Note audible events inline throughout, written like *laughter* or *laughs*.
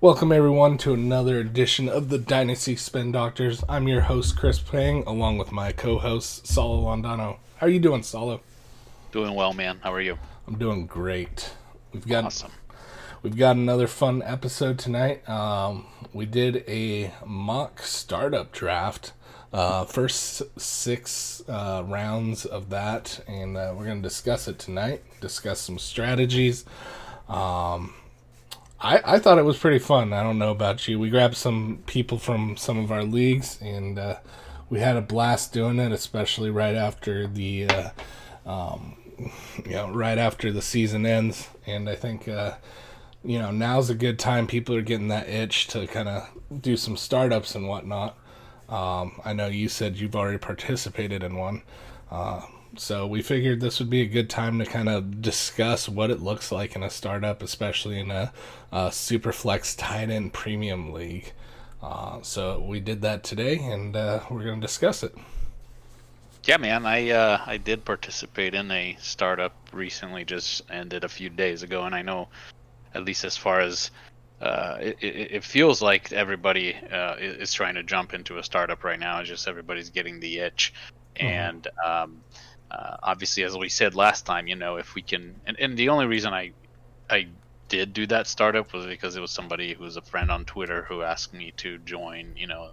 Welcome everyone to another edition of the Dynasty Spin Doctors. I'm your host Chris Pang, along with my co-host Salo Londano. How are you doing, Salo? Doing well, man. How are you? I'm doing great. We've got Awesome. we've got another fun episode tonight. Um, we did a mock startup draft, uh, first six uh, rounds of that, and uh, we're going to discuss it tonight. Discuss some strategies. Um, I, I thought it was pretty fun. I don't know about you. We grabbed some people from some of our leagues, and uh, we had a blast doing it, especially right after the, uh, um, you know, right after the season ends. And I think, uh, you know, now's a good time. People are getting that itch to kind of do some startups and whatnot. Um, I know you said you've already participated in one. So we figured this would be a good time to kind of discuss what it looks like in a startup, especially in a, a Superflex tight end premium league. Uh, so we did that today, and uh, we're going to discuss it. Yeah, man. I uh, I did participate in a startup recently, just ended a few days ago, and I know, at least as far as uh, it, it, feels like everybody uh, is trying to jump into a startup right now. It's just everybody's getting the itch, and um, uh, obviously, as we said last time, you know, if we can, and, and the only reason I I did do that startup was because it was somebody who was a friend on Twitter who asked me to join, you know,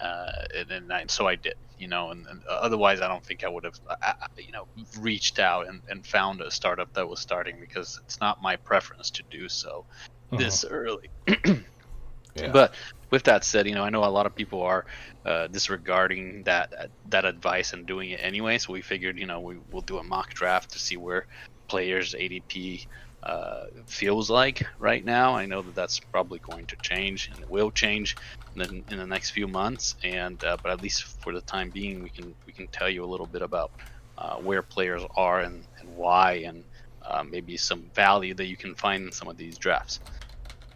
uh, and, and I, so I did, you know, and, and otherwise I don't think I would have, uh, you know, reached out and, and found a startup that was starting because it's not my preference to do so this early. *clears throat* But with that said, you know, I know a lot of people are uh, disregarding that that advice and doing it anyway. So we figured, you know, we will do a mock draft to see where players ADP uh, feels like right now. I know that that's probably going to change and it will change in the, in the next few months. And uh, but at least for the time being, we can we can tell you a little bit about uh, where players are and, and why, and uh, maybe some value that you can find in some of these drafts.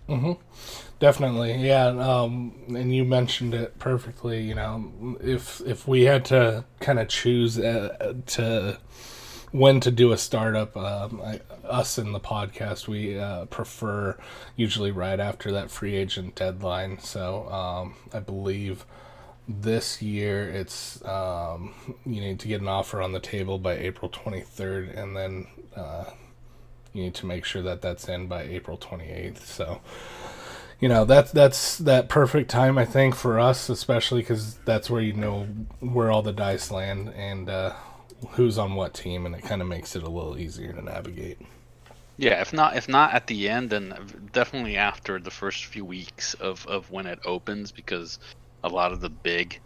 Hmm Definitely, yeah. Um, and you mentioned it perfectly. You know, if if we had to kind of choose uh, to when to do a startup, um, I, us in the podcast, we uh, prefer usually right after that free agent deadline. So um, I believe this year it's um, you need to get an offer on the table by April 23rd, and then uh, you need to make sure that that's in by April 28th. So you know that's that's that perfect time I think for us, especially because that's where you know where all the dice land and uh, who's on what team, and it kind of makes it a little easier to navigate. Yeah, if not if not at the end, then definitely after the first few weeks of, of when it opens, because a lot of the big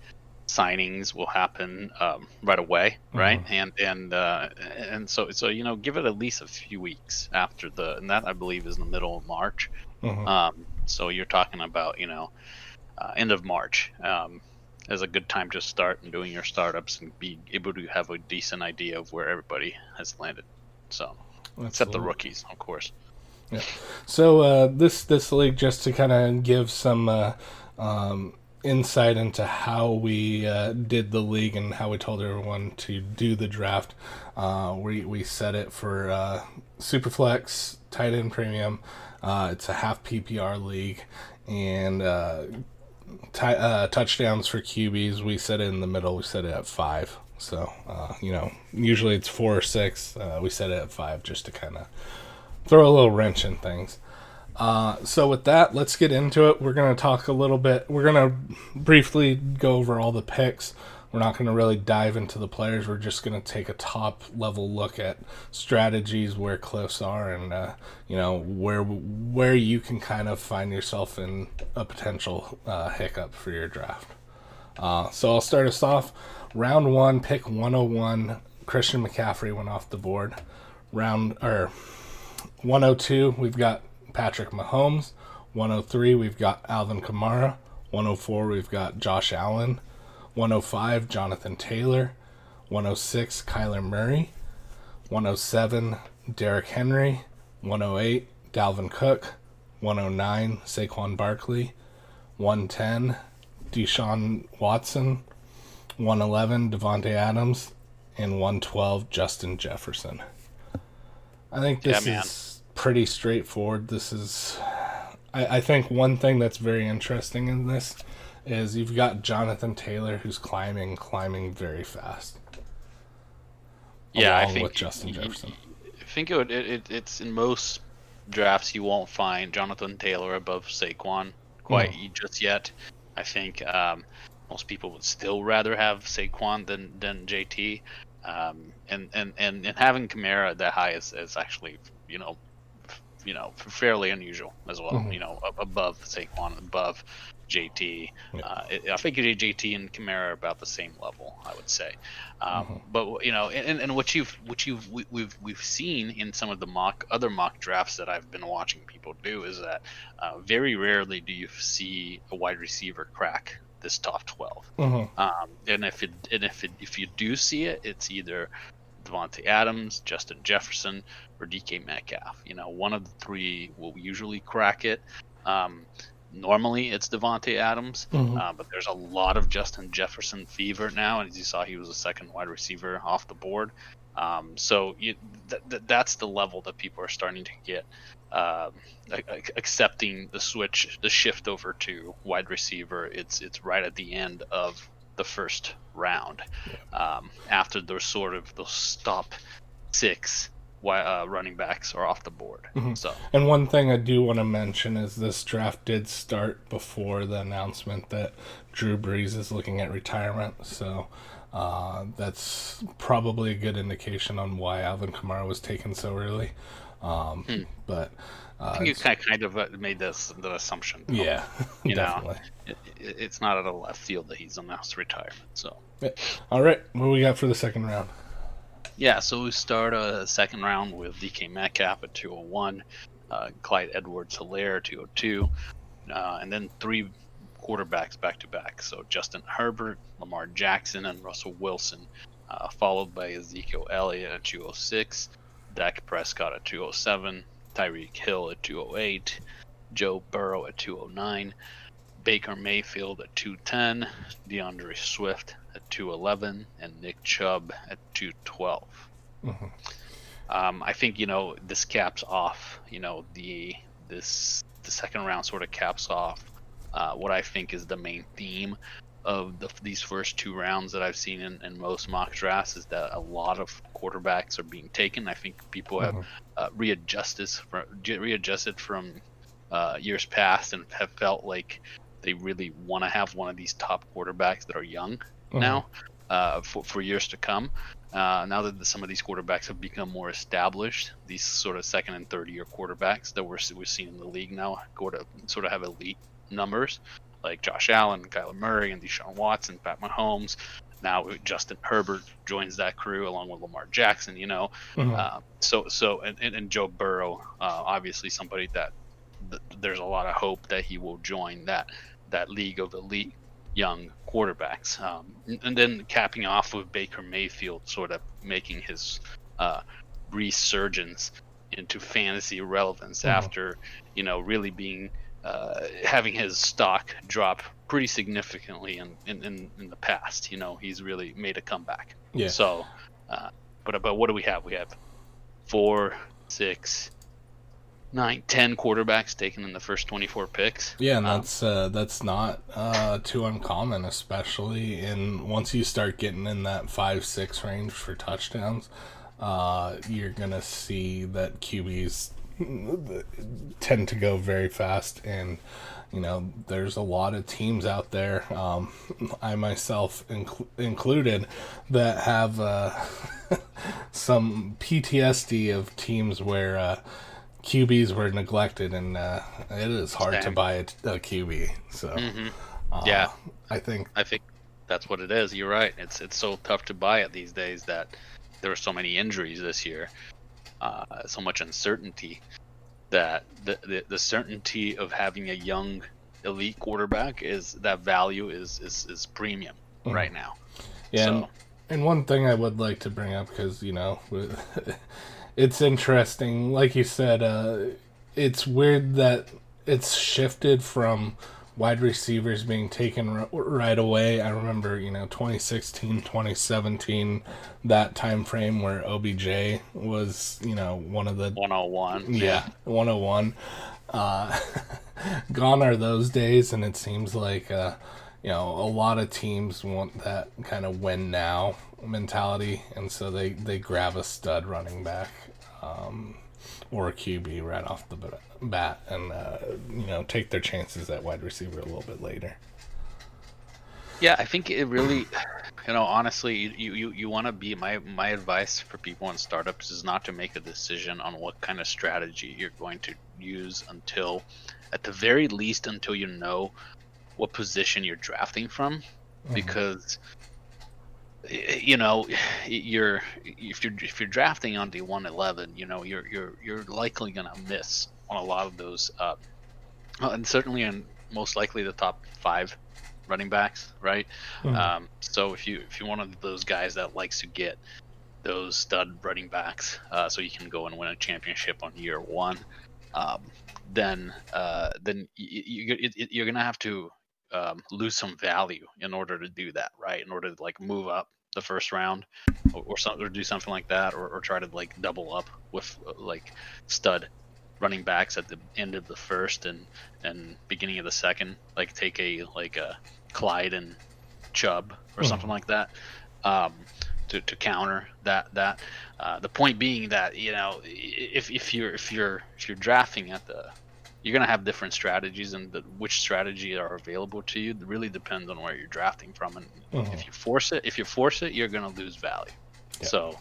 signings will happen um, right away, right? And and uh, and so so you know, give it at least a few weeks after the, and that I believe is in the middle of March. Mhm. Um, so you're talking about you know, uh, end of March. Um, is a good time to start and doing your startups and be able to have a decent idea of where everybody has landed. So, except the rookies, of course. Yeah. So uh, this this league, just to kind of give some uh, um, insight into how we uh, did the league and how we told everyone to do the draft. Uh, we we set it for uh, Superflex tight end premium. Uh, it's a half PPR league, and uh, ti uh, touchdowns for QBs. We set it in the middle. We set it at five. So you know, usually it's four or six. We set it at five just to kind of throw a little wrench in things. Uh, so with that, let's get into it. We're gonna talk a little bit. We're gonna briefly go over all the picks. We're not gonna really dive into the players. We're just gonna take a top level look at strategies, where cliffs are, and uh, you know where where you can kind of find yourself in a potential uh, hiccup for your draft. Uh, so I'll start us off. Round one, pick 101. Christian McCaffrey went off the board. Round or 102, we've got Patrick Mahomes. 103, we've got Alvin Kamara. 104, we've got Josh Allen. 105, Jonathan Taylor. 106, Kyler Murray. 107, Derrick Henry. 108, Dalvin Cook. 109, Saquon Barkley. 110, Deshaun Watson. 111, Davante Adams. And 112, Justin Jefferson. I think this Yeah, is pretty straightforward. This is I, I think one thing that's very interesting in this is you've got Jonathan Taylor who's climbing, climbing very fast. Yeah, I think with Justin Jefferson. I think it, would, it, it it's in most drafts you won't find Jonathan Taylor above Saquon quite just yet. I think um, most people would still rather have Saquon than than JT. Um, and, and, and, and having Kamara that high is, is actually you know you know fairly unusual as well. Mhm. You know ab- above Saquon, above JT. Yeah. Uh, I think JT and Kamara are about the same level. I would say. Um, Mhm. But you know, and, and what you've what you've we, we've we've seen in some of the mock other mock drafts that I've been watching people do is that uh, very rarely do you see a wide receiver crack this top twelve. Mm-hmm. Um, and if it and if it, if you do see it, it's either Davante Adams, Justin Jefferson, or DK Metcalf. You know, one of the three will usually crack it. Um, normally, it's Davante Adams, Mhm. uh, but there's a lot of Justin Jefferson fever now, and as you saw, he was a second wide receiver off the board. Um, so you, th- th- that's the level that people are starting to get um, ac- ac- accepting the switch, the shift over to wide receiver. It's it's right at the end of the first round, um, after those sort of those top six uh, running backs are off the board. Mhm. So And one thing I do want to mention is this draft did start before the announcement that Drew Brees is looking at retirement. So uh, that's probably a good indication on why Alvin Kamara was taken so early. Um, Hmm. But I uh, think you kind kind of uh, made this the assumption. though. yeah, *laughs* you know. definitely. It, it- it's not at a left field that he's announced retirement. So All right, what do we got for the second round? yeah, so we start a second round with DK Metcalf at 201, uh, Clyde Edwards Helaire 202, uh, and then three quarterbacks back to back. So Justin Herbert, Lamar Jackson, and Russell Wilson, uh, followed by Ezekiel Elliott at 206, Dak Prescott at 207, Tyreek Hill at 208, Joe Burrow at 209, Baker Mayfield at 210, D'Andre Swift at 211, and Nick Chubb at 212. Mhm. Um, I think you know this caps off. You know the this the second round sort of caps off uh, what I think is the main theme of the, these first two rounds that I've seen in, in most mock drafts is that a lot of quarterbacks are being taken. I think people have Mhm. uh, readjusted from readjusted from uh, years past and have felt like they really want to have one of these top quarterbacks that are young Mhm. now uh, for, for years to come. Uh, now that some of these quarterbacks have become more established, these sort of second and third year quarterbacks that we're we're seeing in the league now go to sort of have elite numbers, like Josh Allen, Kyler Murray, and Deshaun Watson, Pat Mahomes. Now Justin Herbert joins that crew along with Lamar Jackson. You know, Mhm. uh, so so and, and, Joe Burrow, uh, obviously somebody that th- there's a lot of hope that he will join that that league of elite young quarterbacks. Um, and, then capping off with Baker Mayfield, sort of making his uh, resurgence into fantasy relevance Mhm. after you know really being uh, having his stock drop pretty significantly in, in, in, in the past. You know, he's really made a comeback. Yeah. So, uh, but but what do we have? We have four, six, nine, ten quarterbacks taken in the first twenty-four picks. Yeah, and Um, that's uh, that's not uh, too uncommon, especially in once you start getting in that five six range for touchdowns. Uh, you're gonna see that QBs *laughs* tend to go very fast, and you know there's a lot of teams out there. Um, *laughs* I myself inc- included that have uh, *laughs* some PTSD of teams where. Uh, QBs were neglected, and uh, it is hard to buy a, a QB. So, Mhm. uh, Yeah. I think I think that's what it is. You're right. It's it's so tough to buy it these days that there are so many injuries this year, uh, so much uncertainty that the, the the certainty of having a young elite quarterback is that value is is, is premium Mhm. right now. Yeah, and, and one thing I would like to bring up because you know, *laughs* it's interesting. Like you said, uh, it's weird that it's shifted from wide receivers being taken r- right away. I remember, you know, 2016, 2017, that time frame where OBJ was, you know, one of the 101. yeah, 101. uh, *laughs* gone are those days, and it seems like uh, you know a lot of teams want that kind of win now mentality, and so they they grab a stud running back. Um, or a QB right off the bat, and uh, you know take their chances at wide receiver a little bit later. Yeah, I think it really, you know, honestly, you you, you want to be my my advice for people in startups is not to make a decision on what kind of strategy you're going to use until, at the very least, until you know what position you're drafting from, mm-hmm. because you know you're if you're if you're drafting on the 111 you know you're you're you're likely gonna miss on a lot of those uh, and certainly and most likely the top five running backs, right? Mm-hmm. Um, so if you if you're one of those guys that likes to get those stud running backs, uh, so you can go and win a championship on year one, um, then uh, then you, you, you're gonna have to um, lose some value in order to do that, right? In order to like move up the first round or, or something or do something like that or, or try to like double up with uh, like stud running backs at the end of the first and and beginning of the second like take a like a Clyde and Chubb or mm. something like that um, to, to counter that that. Uh, the point being that you know if, if you're if you're if you're drafting at the you're gonna have different strategies and the, which strategy are available to you really depends on where you're drafting from and mm-hmm. if you force it if you force it you're gonna lose value yeah. so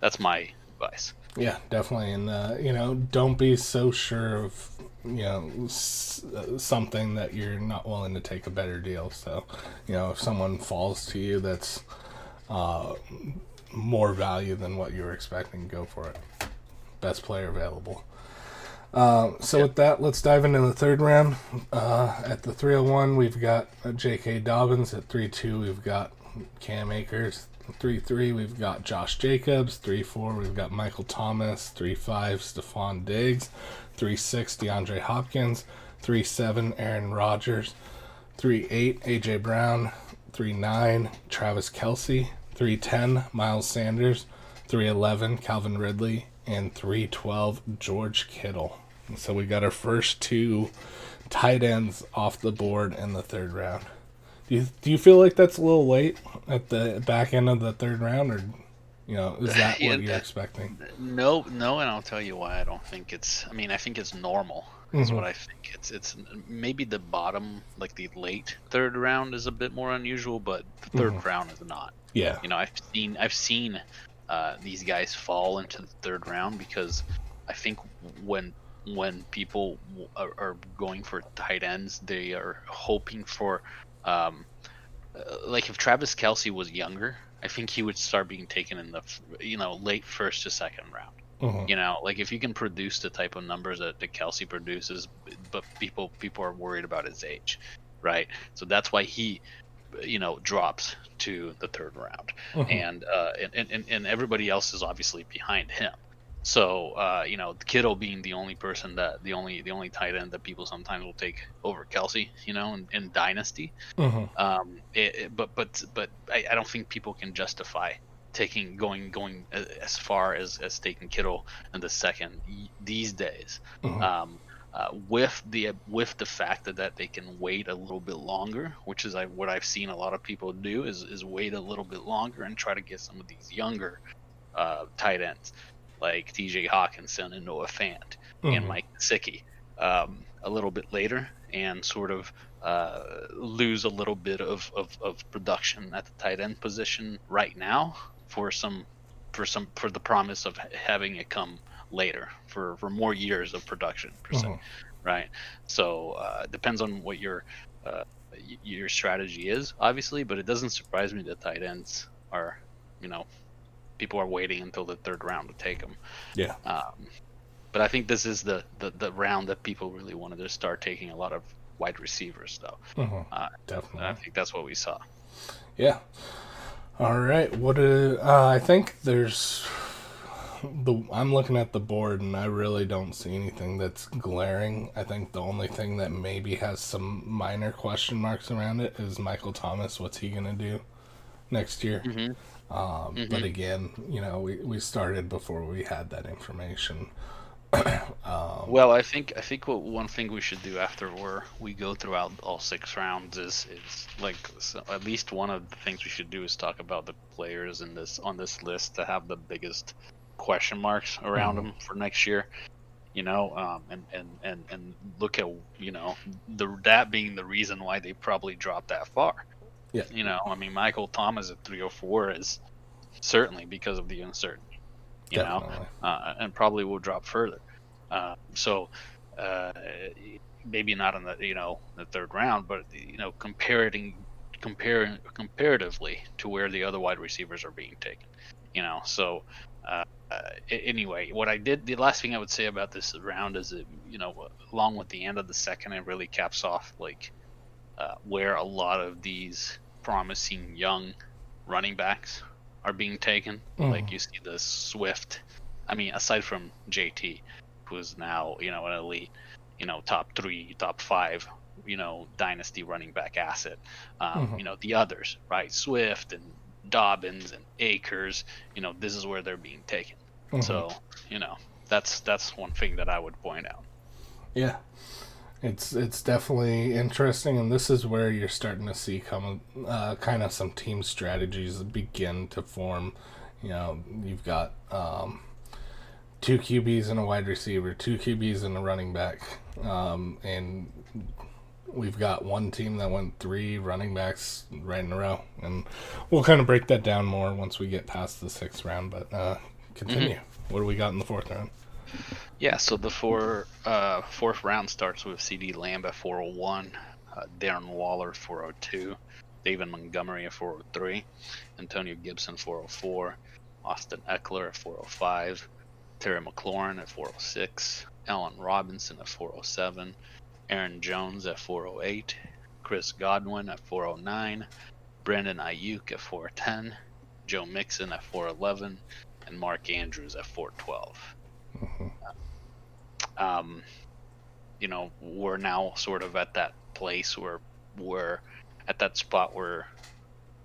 that's my advice yeah definitely and uh, you know don't be so sure of you know s- something that you're not willing to take a better deal. So, you know, if someone falls to you that's uh, more value than what you were expecting, go for it. Best player available. Uh, so with that, let's dive into the third round. Uh, at the 301, we've got J.K. Dobbins. At 3-2, we've got Cam Akers. 3-3, we've got Josh Jacobs. 3-4, we've got Michael Thomas. 3-5, Stefon Diggs. 3-6 DeAndre Hopkins, 3-7 Aaron Rodgers, 3-8 AJ Brown, 3-9 Travis Kelce, 3-10 Miles Sanders, 3-11 Calvin Ridley, and 3-12 George Kittle. So we got our first two tight ends off the board in the third round. Do you, do you feel like that's a little late at the back end of the third round, or you know, is that *laughs* what you're expecting? No, no, and I'll tell you why I don't think it's. I mean, I think it's normal. Is mm-hmm. what I think. It's it's maybe the bottom, like the late third round, is a bit more unusual, but the 3rd mm-hmm. round is not. Yeah. You know, I've seen I've seen uh, these guys fall into the third round because I think when when people are, are going for tight ends, they are hoping for, um, uh, like if Travis Kelce was younger, I think he would start being taken in the you know late first to second round. Mm-hmm. You know, like if you can produce the type of numbers that, that Kelce produces, but people people are worried about his age, right? So that's why he, you know, drops to the third round, mm-hmm. and, uh, and and and everybody else is obviously behind him. So uh, you know, Kittle being the only person that the only the only tight end that people sometimes will take over Kelce, you know, in, in dynasty. Mm-hmm. Um, it, it, but but but I, I, don't think people can justify taking going going as far as, as taking Kittle in the second these days. Mm-hmm. Um, uh, with the with the fact that, that they can wait a little bit longer, which is I, what I've seen a lot of people do is, is wait a little bit longer and try to get some of these younger uh, tight ends like T.J. Hockenson and Noah Fant mm-hmm. and Mike Gesicki um, a little bit later, and sort of uh, lose a little bit of, of, of production at the tight end position right now for some for some for the promise of having it come later for, for more years of production per se, mm-hmm. right? So uh, depends on what your uh, your strategy is, obviously, but it doesn't surprise me that tight ends are, you know, people are waiting until the third round to take them. Yeah. Um, but I think this is the, the, the round that people really wanted to start taking a lot of wide receivers, though. Mm-hmm. Uh, Definitely. I think that's what we saw. Yeah. All right. What? Uh, uh, I think there's the. I'm looking at the board and I really don't see anything that's glaring. I think the only thing that maybe has some minor question marks around it is Michael Thomas. What's he gonna do next year? Mm-hmm. Um, mm-hmm. But again, you know, we, we started before we had that information. *coughs* um, Well, I think I think what one thing we should do after we we go throughout all six rounds is is like so at least one of the things we should do is talk about the players in this on this list to have the biggest question marks around Mhm. them for next year. You know, um, and, and, and, and look at you know the that being the reason why they probably dropped that far. Yeah. You know, I mean, Michael Thomas at 304 is certainly because of the uncertainty. You know, uh, and probably will drop further. Uh, so uh, maybe not in the you know the third round, but you know comparing comparing comparatively to where the other wide receivers are being taken. You know, so uh, uh, anyway, what I did the last thing I would say about this round is that you know along with the end of the second, it really caps off like uh, where a lot of these promising young running backs are being taken. Like Mhm. you see the Swift. I mean, aside from JT, who is now you know an elite, you know top three, top five, you know dynasty running back asset. Um, Mhm. You know the others, right? Swift and Dobbins and Akers. You know this is where they're being taken. Mhm. So you know that's that's one thing that I would point out. Yeah, it's it's definitely interesting, and this is where you're starting to see come uh, kind of some team strategies begin to form. You know, you've got um, two QBs and a wide receiver, two QBs and a running back, um, and we've got one team that went three running backs right in a row, and we'll kind of break that down more once we get past the sixth round. But uh, continue. What do we got in the fourth round? Yeah, so the four uh, fourth round starts with CeeDee Lamb at 401, uh, Darren Waller 402, David Montgomery at 403, Antonio Gibson 404, Austin Ekeler at 405, Terry McLaurin at 406, Allen Robinson at 407, Aaron Jones at 408, Chris Godwin at 409, Brandon Aiyuk at 410, Joe Mixon at 411, and Mark Andrews at 412 um, you know, we're now sort of at that place where we're at that spot where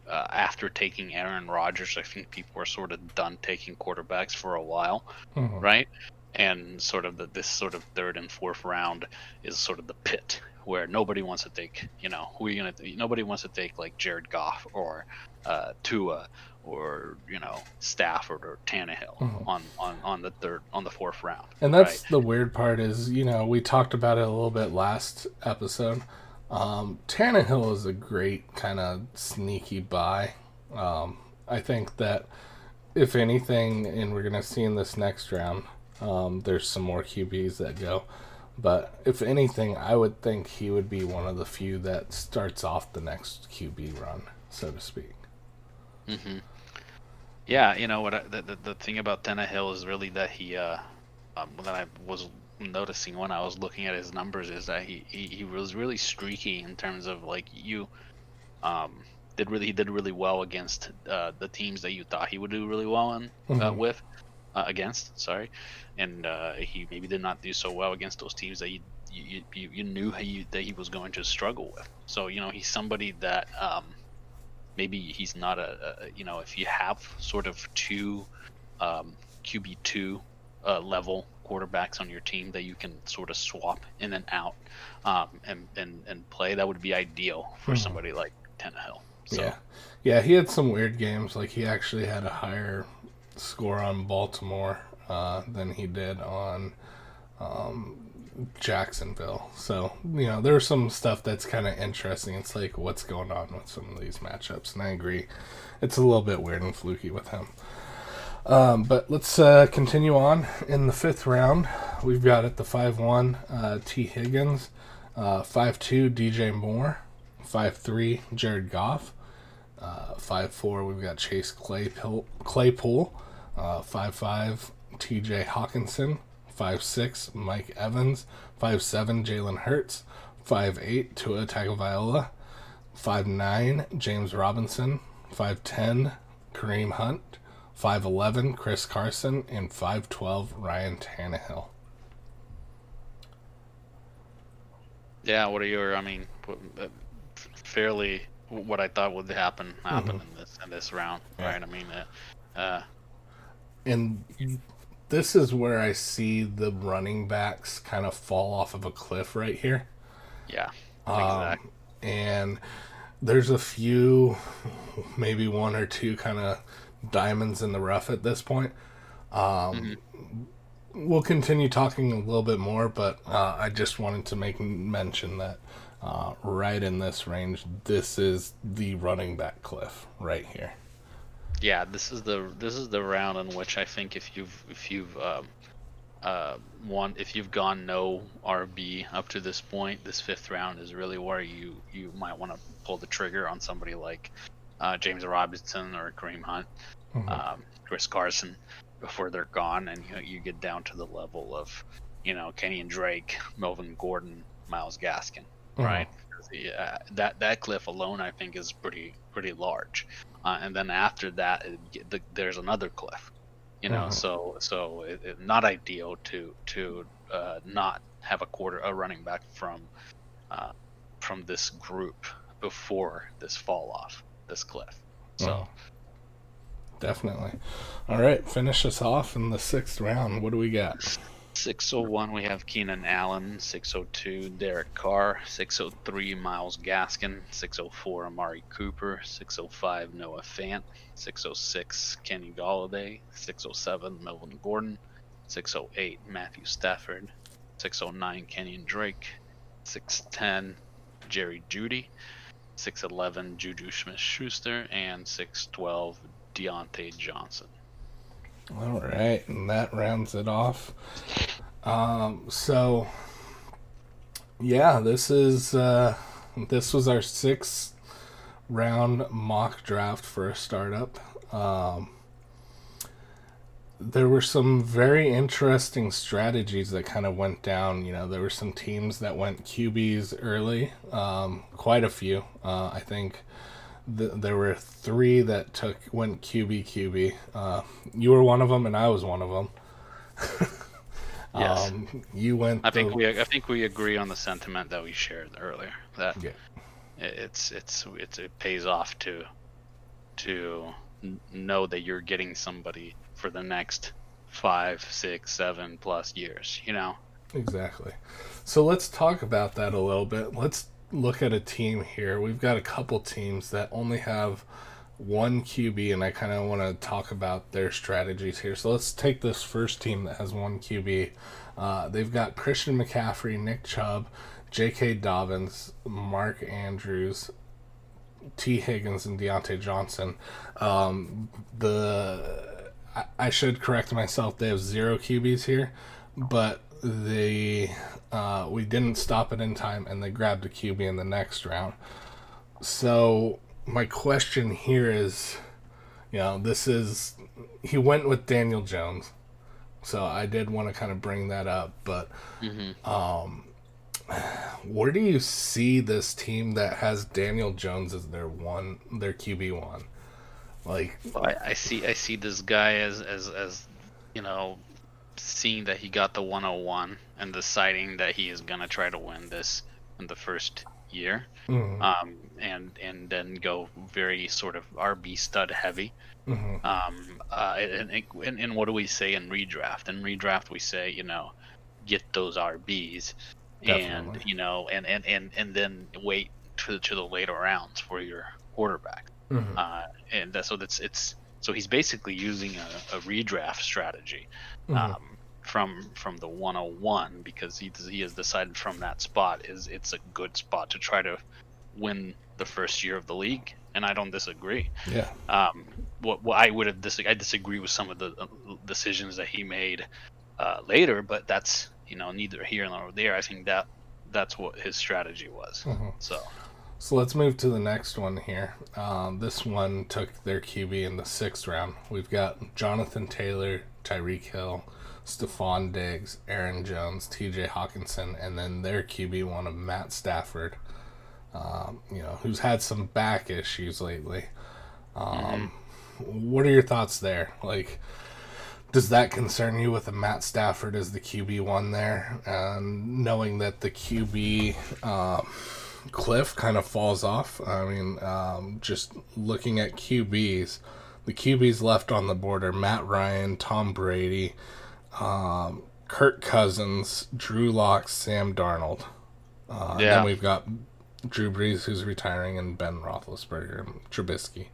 uh, after taking Aaron Rodgers, I think people are sort of done taking quarterbacks for a while, Mhm. right? And sort of the, this sort of third and fourth round is sort of the pit where nobody wants to take, you know, who are you gonna? Nobody wants to take like Jared Goff or uh, Tua or you know Stafford or Tannehill Mhm. on, on on the third on the fourth round. And that's right? the weird part is, you know, we talked about it a little bit last episode. Um, Tannehill is a great kind of sneaky buy. Um, I think that if anything, and we're going to see in this next round, um, there's some more QBs that go. But if anything, I would think he would be one of the few that starts off the next QB run, so to speak. hmm Yeah, you know what? I, the, the the thing about Tannehill is really that he, uh, um, that I was noticing when I was looking at his numbers is that he, he, he was really streaky in terms of like you, um, did really he did really well against uh, the teams that you thought he would do really well in uh, Mhm. with, uh, against. Sorry, and uh, he maybe did not do so well against those teams that you you, you, you knew he, that he was going to struggle with. So you know he's somebody that um, maybe he's not a, a you know if you have sort of two um, QB two uh, level quarterbacks on your team that you can sort of swap in and out um, and, and and play that would be ideal for Mhm. somebody like Tannehill. So, Yeah. Yeah, he had some weird games. Like he actually had a higher score on Baltimore uh, than he did on um, Jacksonville. So, you know, there's some stuff that's kind of interesting. It's like, what's going on with some of these matchups? And I agree. It's a little bit weird and fluky with him. Um, but let's uh, continue on. In the fifth round, we've got at the 5 1 uh, Tee Higgins, uh, 5 2 DJ Moore, 5 3 Jared Goff, uh, 5 4 we've got Chase Claypool, Claypool uh, 5 5 TJ Hockenson, 5 6 Mike Evans, 5 7 Jalen Hurts, 5 8 Tua Tagovailoa, 5 9 James Robinson, 5 10 Kareem Hunt, 5'11 Chris Carson, and 5'12 Ryan Tannehill. yeah. What are your? I mean, uh, fairly what I thought would happen happen in this in this round, Yeah. right? I mean, uh, uh, And this is where I see the running backs kind of fall off of a cliff right here. Yeah. Um, and there's a few, maybe one or two kind of diamonds in the rough at this point. Um, We'll continue talking a little bit more, but uh, I just wanted to make mention that uh, right in this range, this is the running back cliff right here. Yeah, this is the this is the round in which I think if you've if you've um, uh, won if you've gone no RB up to this point, this fifth round is really where you you might want to pull the trigger on somebody like uh, James Robinson or Kareem Hunt, um, Chris Carson before they're gone, and you you get down to the level of you know Kenyan Drake, Melvin Gordon, Myles Gaskin, right? The, uh, that that cliff alone, I think, is pretty pretty large, uh, and then after that, it, the, there's another cliff, you know. Mhm. So so it, it, not ideal to to uh, not have a quarter a running back from uh, from this group before this fall off this cliff. So. Definitely. All right, finish us off in the sixth round. What do we got? 601 we have Keenan Allen, 602 Derek Carr, 603 Myles Gaskin, 604 Amari Cooper, 605 Noah Fant, 606 Kenny Golladay, 607 Melvin Gordon, 608 Matthew Stafford, 609 Kenyan Drake, 610 Jerry Jeudy, 611 Juju Smith-Schuster, and 612 Diontae Johnson. All right, and that rounds it off. Um, so yeah, this is uh, this was our sixth round mock draft for a startup. Um, there were some very interesting strategies that kind of went down. You know, there were some teams that went QBs early, um, quite a few. Uh, I think th- there were three that took went QB QB. Uh, you were one of them, and I was one of them. *laughs* Yes. um, you went. I think the- we I think we agree on the sentiment that we shared earlier that Yeah. it- it's it's it's it pays off to to know that you're getting somebody for the next five, six, seven plus years. You know. Exactly. So let's talk about that a little bit. Let's look at a team here. We've got a couple teams that only have one QB, and I kind of want to talk about their strategies here. So let's take this first team that has one QB. Uh, they've got Christian McCaffrey, Nick Chubb, J.K. Dobbins, Mark Andrews, Tee Higgins, and Diontae Johnson. Um, the I, I should correct myself. They have zero QBs here, but they uh, we didn't stop it in time, and they grabbed a QB in the next round. So my question here is, you know, this is he went with Daniel Jones, so I did want to kind of bring that up, but um, where do you see this team that has Daniel Jones as their one, their QB one? Like, I, I see I see this guy as as as you know seeing that he got the 101 and deciding that he is gonna try to win this in the first year. mm, um, and and then go very sort of RB stud heavy. mhm, Um, uh, and, and, and what do we say in redraft? In redraft, we say you know get those RBs, and you know and and and and then wait to to the later rounds for your quarterback. mhm. Uh, and that, so that's it's so he's basically using a, a redraft strategy Mhm. um, from from the 101 because he he has decided from that spot is it's a good spot to try to win the first year of the league, and I don't disagree. yeah, Um, what, what I would have dis- I disagree with some of the uh, decisions that he made uh, later, but that's you know neither here nor there. I think that that's what his strategy was. mhm. So So let's move to the next one here. Um, this one took their QB in the sixth round. We've got Jonathan Taylor, Tyreek Hill, Stefon Diggs, Aaron Jones, T.J. Hockenson, and then their QB one of Matt Stafford. Um, you know, who's had some back issues lately. Um, What are your thoughts there? Like, does that concern you with a Matt Stafford as the QB one there, and knowing that the QB um, cliff kind of falls off? I mean, um, just looking at QBs, the QBs left on the board are Matt Ryan, Tom Brady, um, Kirk Cousins, Drew Lock, Sam Darnold. Uh, Yeah. Then we've got Drew Brees, who's retiring, and Ben Roethlisberger and Trubisky.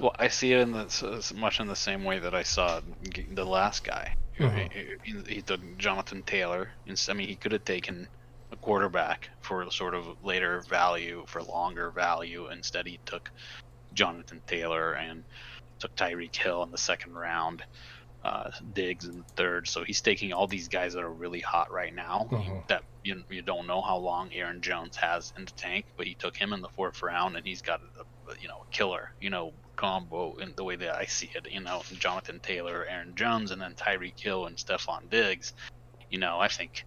Well, I see it in the, much in the same way that I saw the last guy. Mhm. He, he, he took Jonathan Taylor. Ins- I mean, he could have taken a quarterback for sort of later value, for longer value. Instead, he took Jonathan Taylor and took Tyreek Hill in the second round, uh, Diggs in the third. So he's taking all these guys that are really hot right now. Mhm. That you, you don't know how long Aaron Jones has in the tank, but he took him in the fourth round, and he's got a, a, you know a killer you know combo in the way that I see it. You know, Jonathan Taylor, Aaron Jones, and then Tyreek Hill and Stefon Diggs. You know, I think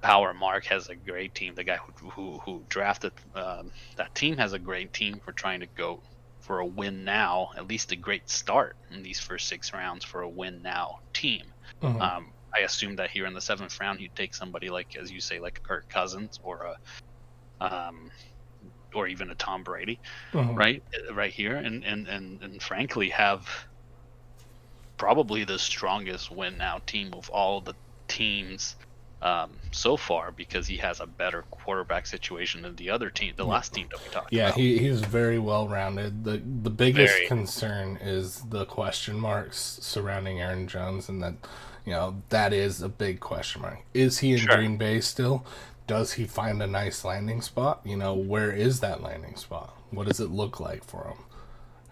Power Mark has a great team. The guy who who, who drafted um, that team has a great team for trying to go for a win now. At least a great start in these first six rounds for a win now team. Mhm. Um, I assume that here in the seventh round, he'd take somebody like, as you say, like a Kirk Cousins or a, um, or even a Tom Brady, Mhm. right, right here, and and and and frankly have probably the strongest win now team of all the teams um, so far because he has a better quarterback situation than the other team, the last team that we talked Yeah, about. he, he's very well rounded. The the biggest Very. concern is the question marks surrounding Aaron Jones, and that you know that is a big question mark. Is he in Sure. Green Bay still? Does he find a nice landing spot? You know, where is that landing spot? What does it look like for him?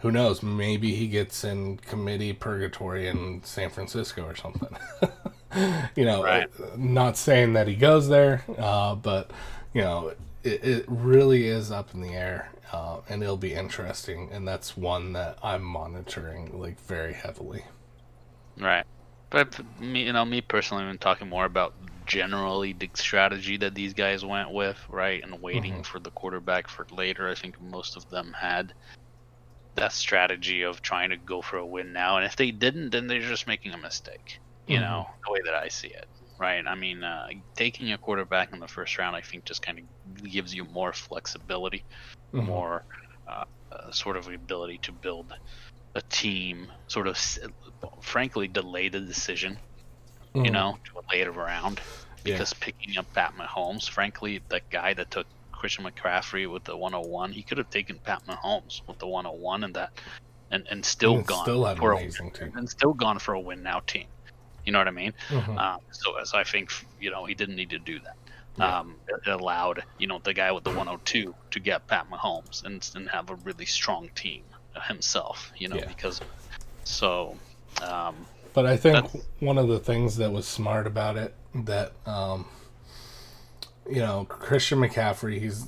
Who knows? Maybe he gets in committee purgatory in San Francisco or something. *laughs* *laughs* you know, Right. not saying that he goes there, uh, but you know, it, it really is up in the air, uh, and it'll be interesting. And that's one that I'm monitoring like very heavily. Right. But me, you know, me personally, I'm talking more about generally the strategy that these guys went with, right, and waiting Mhm. for the quarterback for later. I think most of them had that strategy of trying to go for a win now, and if they didn't, then they're just making a mistake. You Mhm. know, the way that I see it, right? I mean, uh, taking a quarterback in the first round, I think, just kind of gives you more flexibility Mhm. more uh, uh, sort of ability to build a team, sort of, frankly, delay the decision, you Mhm. know, to a later round. Yeah. Because picking up Pat Mahomes, frankly, the guy that took Christian McCaffrey with the 101, he could have taken Pat Mahomes with the 101 and that, and, and still And gone still had an for a, amazing team. and still gone for a win now team. You know what I mean? Mhm. Um, so as I think, you know, he didn't need to do that. Yeah. Um, it allowed, you know, the guy with the 102 to get Pat Mahomes and, and have a really strong team himself, you know, Yeah. because so, um, But I think one of the things that was smart about it that um, you know Christian McCaffrey he's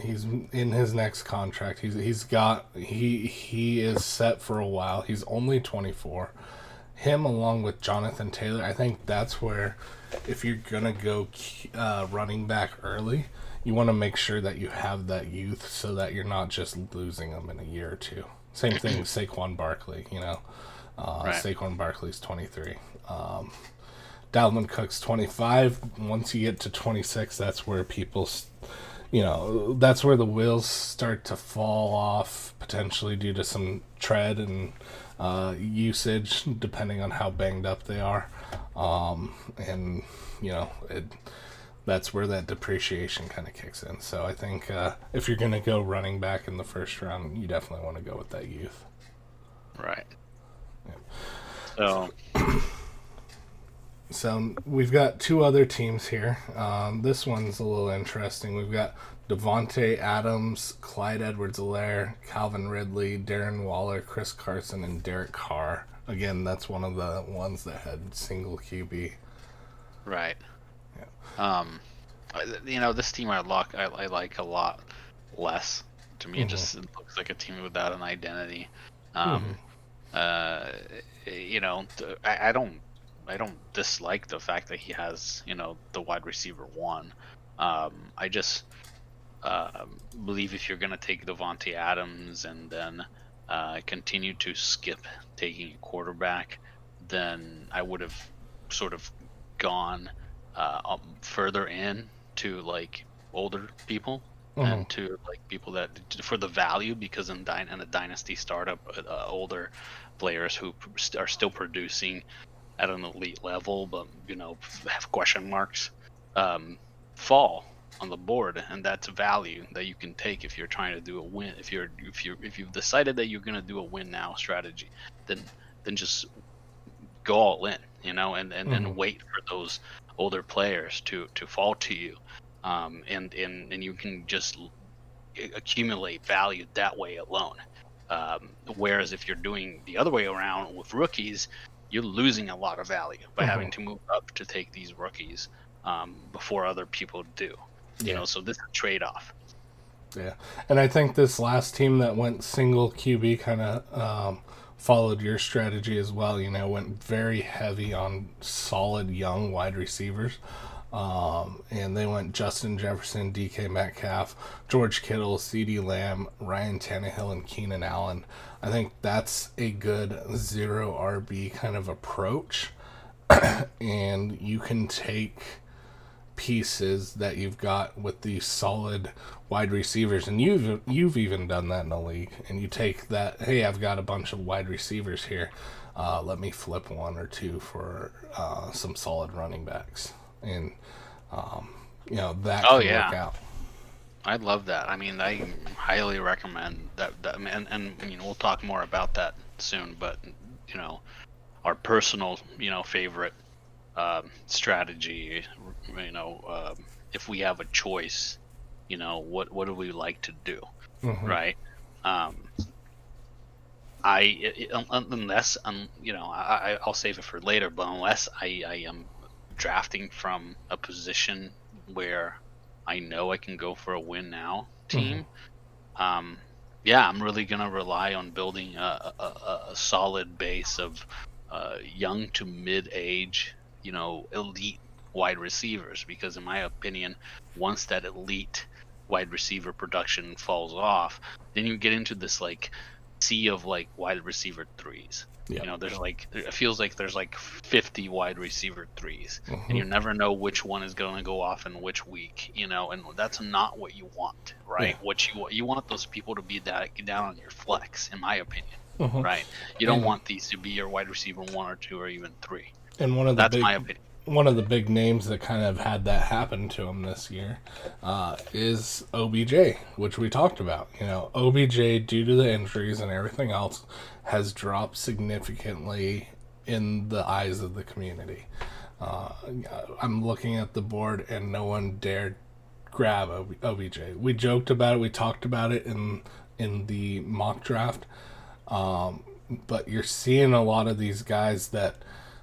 he's in his next contract he's he's got he he is set for a while he's only 24 him along with Jonathan Taylor I think that's where if you're gonna go uh, running back early you want to make sure that you have that youth so that you're not just losing them in a year or two same thing with Saquon Barkley you know uh, Right. Saquon Barkley's 23. Um, Dalvin Cook's 25. Once you get to 26, that's where people, you know, that's where the wheels start to fall off, potentially due to some tread and uh, usage, depending on how banged up they are. Um, and, you know, it, that's where that depreciation kind of kicks in. So I think uh, if you're going to go running back in the first round, you definitely want to go with that youth. right. So, So we've got two other teams here. Um, this one's a little interesting. We've got Davante Adams, Clyde Edwards-Helaire, Calvin Ridley, Darren Waller, Chris Carson, and Derek Carr. Again, that's one of the ones that had single QB. right. Yeah. Um, you know, this team I like, I, I like a lot less. To me, Mhm. it just it looks like a team without an identity. Um, uh, you know, I, I don't, I don't dislike the fact that he has, you know, the wide receiver one. Um, I just um believe if you're gonna take Davante Adams and then uh, continue to skip taking a quarterback, then I would have sort of gone uh, further in to like older people and to like people that for the value because in, dy- in a dynasty startup uh, older players who are still producing at an elite level, but you know have question marks, um, fall on the board, and that's value that you can take if you're trying to do a win. If you're if you if you've decided that you're going to do a win now strategy, then then just go all in, you know, and and then Mhm. wait for those older players to to fall to you, um, and and and you can just accumulate value that way alone. Um, whereas if you're doing the other way around with rookies, you're losing a lot of value by Mhm. having to move up to take these rookies um, before other people do. You Yeah. know, so this is trade-off. Yeah, and I think this last team that went single QB kind of um, followed your strategy as well. You know, went very heavy on solid young wide receivers. Um, and they went Justin Jefferson, DK Metcalf, George Kittle, CeeDee Lamb, Ryan Tannehill, and Keenan Allen. I think that's a good zero RB kind of approach. *clears throat* and you can take pieces that you've got with these solid wide receivers and you've you've even done that in the league and you take that hey I've got a bunch of wide receivers here uh, let me flip one or two for uh, some solid running backs and um, you know that Oh, can yeah. work out I love that. I mean, I highly recommend that. that and, and I mean, we'll talk more about that soon. But you know, our personal, you know, favorite um, strategy. You know, um, if we have a choice, you know, what what do we like to do, Mhm. right? Um, I i- i- un- unless um, you know, I, I'll save it for later. But unless I, I am drafting from a position where I know I can go for a win now team, um, yeah, I'm really gonna rely on building a, a, a- solid base of uh, young to mid-age, you know, elite wide receivers. Because in my opinion, once that elite wide receiver production falls off, then you get into this like sea of like wide receiver threes. Yeah. You know, there's like it feels like there's like 50 wide receiver 3s Mhm. and you never know which one is going to go off in which week. You know, and that's not what you want, right? Yeah. What you want, you want those people to be that down on your flex, in my opinion, Mhm. right? You don't want these to be your wide receiver one or two or even three. and one of the That's big my opinion. One of the big names that kind of had that happen to him this year uh, is OBJ, which we talked about. You know, OBJ, due to the injuries and everything else, has dropped significantly in the eyes of the community. Uh, I'm looking at the board, and no one dared grab OBJ. We joked about it. We talked about it in in the mock draft. Um, but you're seeing a lot of these guys that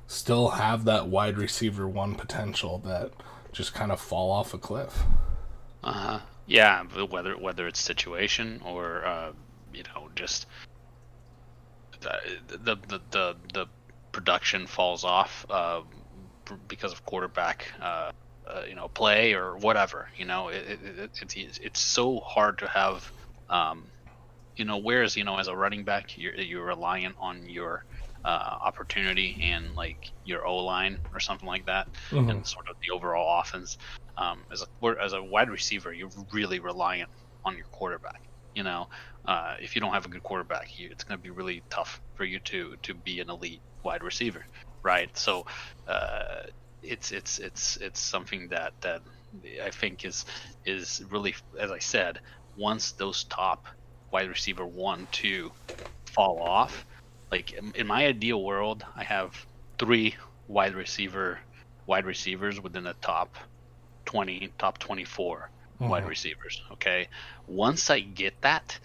still have that wide receiver one potential that just kind of fall off a cliff. Uh huh. Yeah, whether whether it's situation or uh, you know just the the the the, the production falls off uh, because of quarterback. Uh, uh, you know, play or whatever. You know, it, it, it, it's it's so hard to have. Um, you know, whereas you know, as a running back, you're you're reliant on your uh, opportunity and like your O line or something like that Mhm. and sort of the overall offense. Um, as a as a wide receiver, you're really reliant on your quarterback. You know, uh, if you don't have a good quarterback, you, it's going to be really tough for you to to be an elite wide receiver, right? So, uh, it's it's it's it's something that that I think is is really, as I said, once those top wide receiver one, two fall off, like in, my ideal world, I have three wide receiver wide receivers within the top 20, top 24 wide Mhm. receivers. Okay. Once I get that,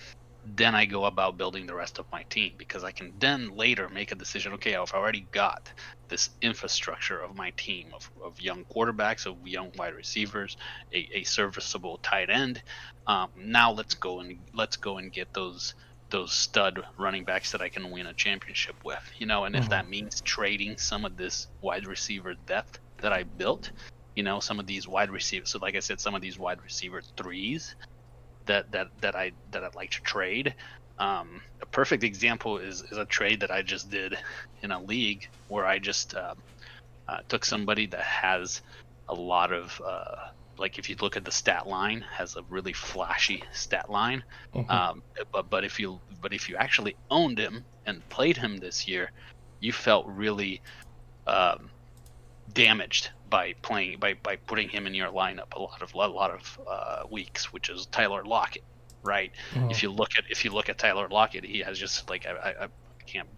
then I go about building the rest of my team because I can then later make a decision. Okay, I've already got this infrastructure of my team of, of young quarterbacks, of young wide receivers, a, a serviceable tight end. Um, now let's go and let's go and get those those stud running backs that I can win a championship with. You know, and if Mhm. that means trading some of this wide receiver depth that I built, you know, some of these wide receivers. So, like I said, some of these wide receiver threes that that that I that I'd like to trade. Um, a perfect example is is a trade that I just did in a league where I just um, uh, took somebody that has a lot of uh, like if you look at the stat line has a really flashy stat line Mhm. um, but but if you but if you actually owned him and played him this year you felt really um, damaged by playing by, by putting him in your lineup a lot of a lot of uh, weeks, which is Tyler Lockett, right? Oh. If you look at if you look at Tyler Lockett, he has just like I, I, I can't.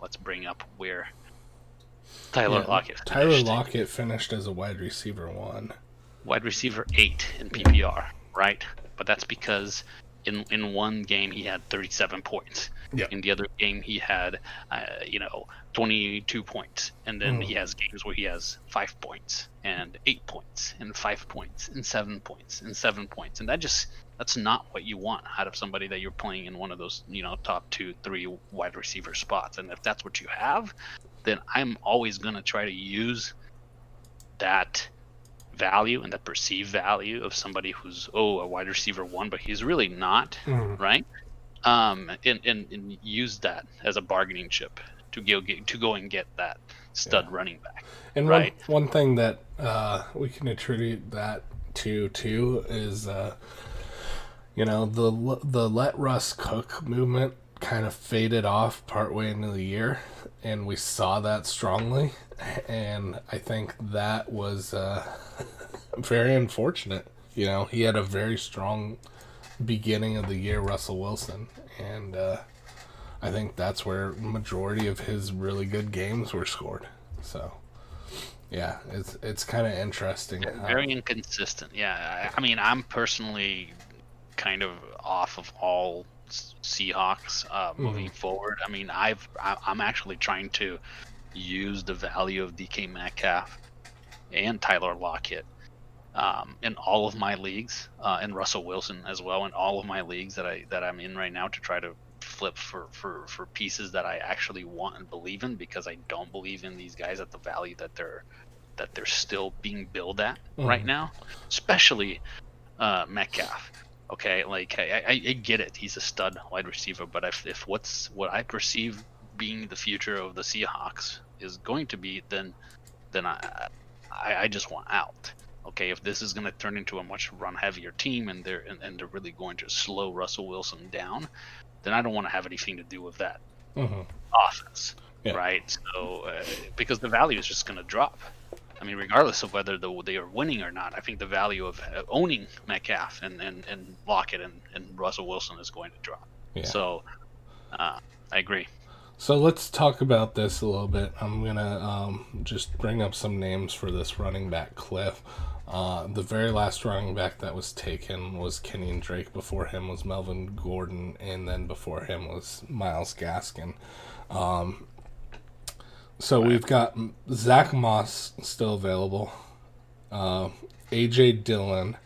Let's bring up where Tyler Yeah, Lockett. Tyler. Lockett finished as a wide receiver one. Wide receiver eight in PPR, right? But that's because in in one game he had 37 points. Yeah. In the other game he had, uh, you know, 22 points, and then Mm. he has games where he has five points and eight points and five points and seven points and seven points, and that just that's not what you want out of somebody that you're playing in one of those, you know, top two, three wide receiver spots. And if that's what you have, then I'm always gonna try to use that value and that perceived value of somebody who's oh a wide receiver one, but he's really not, Mhm. right? Um, and, and, and use that as a bargaining chip to go get, to go and get that stud running back. And Right. one one thing that uh, we can attribute that to too is, uh, you know, the the let Russ cook movement kind of faded off partway into the year, and we saw that strongly, and I think that was uh, *laughs* very unfortunate. You know, he had a very strong beginning of the year, Russell Wilson, and uh, I think that's where majority of his really good games were scored. So, yeah, it's it's kind of interesting. Very inconsistent. Yeah, I, I mean, I'm personally kind of off of all Seahawks uh, moving forward. I mean, I've I, I'm actually trying to use the value of DK Metcalf and Tyler Lockett um, in all of my leagues, uh, and Russell Wilson as well in all of my leagues that I that I'm in right now to try to flip for for for pieces that I actually want and believe in because I don't believe in these guys at the value that they're that they're still being billed at right Mhm. now, especially uh, Metcalf. Okay, like I, I, I get it, he's a stud wide receiver, but if, if what's what I perceive being the future of the Seahawks is going to be, then then I I, I just want out. Okay, if this is going to turn into a much run heavier team and they're and, and they're really going to slow Russell Wilson down, then I don't want to have anything to do with that Mhm. offense, Yeah. right? So uh, because the value is just going to drop. I mean, regardless of whether the, they are winning or not, I think the value of uh, owning Metcalf and, and, and Lockett and, and Russell Wilson is going to drop. Yeah. So uh, I agree. So let's talk about this a little bit. I'm gonna um, just bring up some names for this running back cliff. Uh, the very last running back that was taken was Kenyan Drake. Before him was Melvin Gordon, and then before him was Myles Gaskin. Um, so we've got Zach Moss still available, uh, AJ Dillon,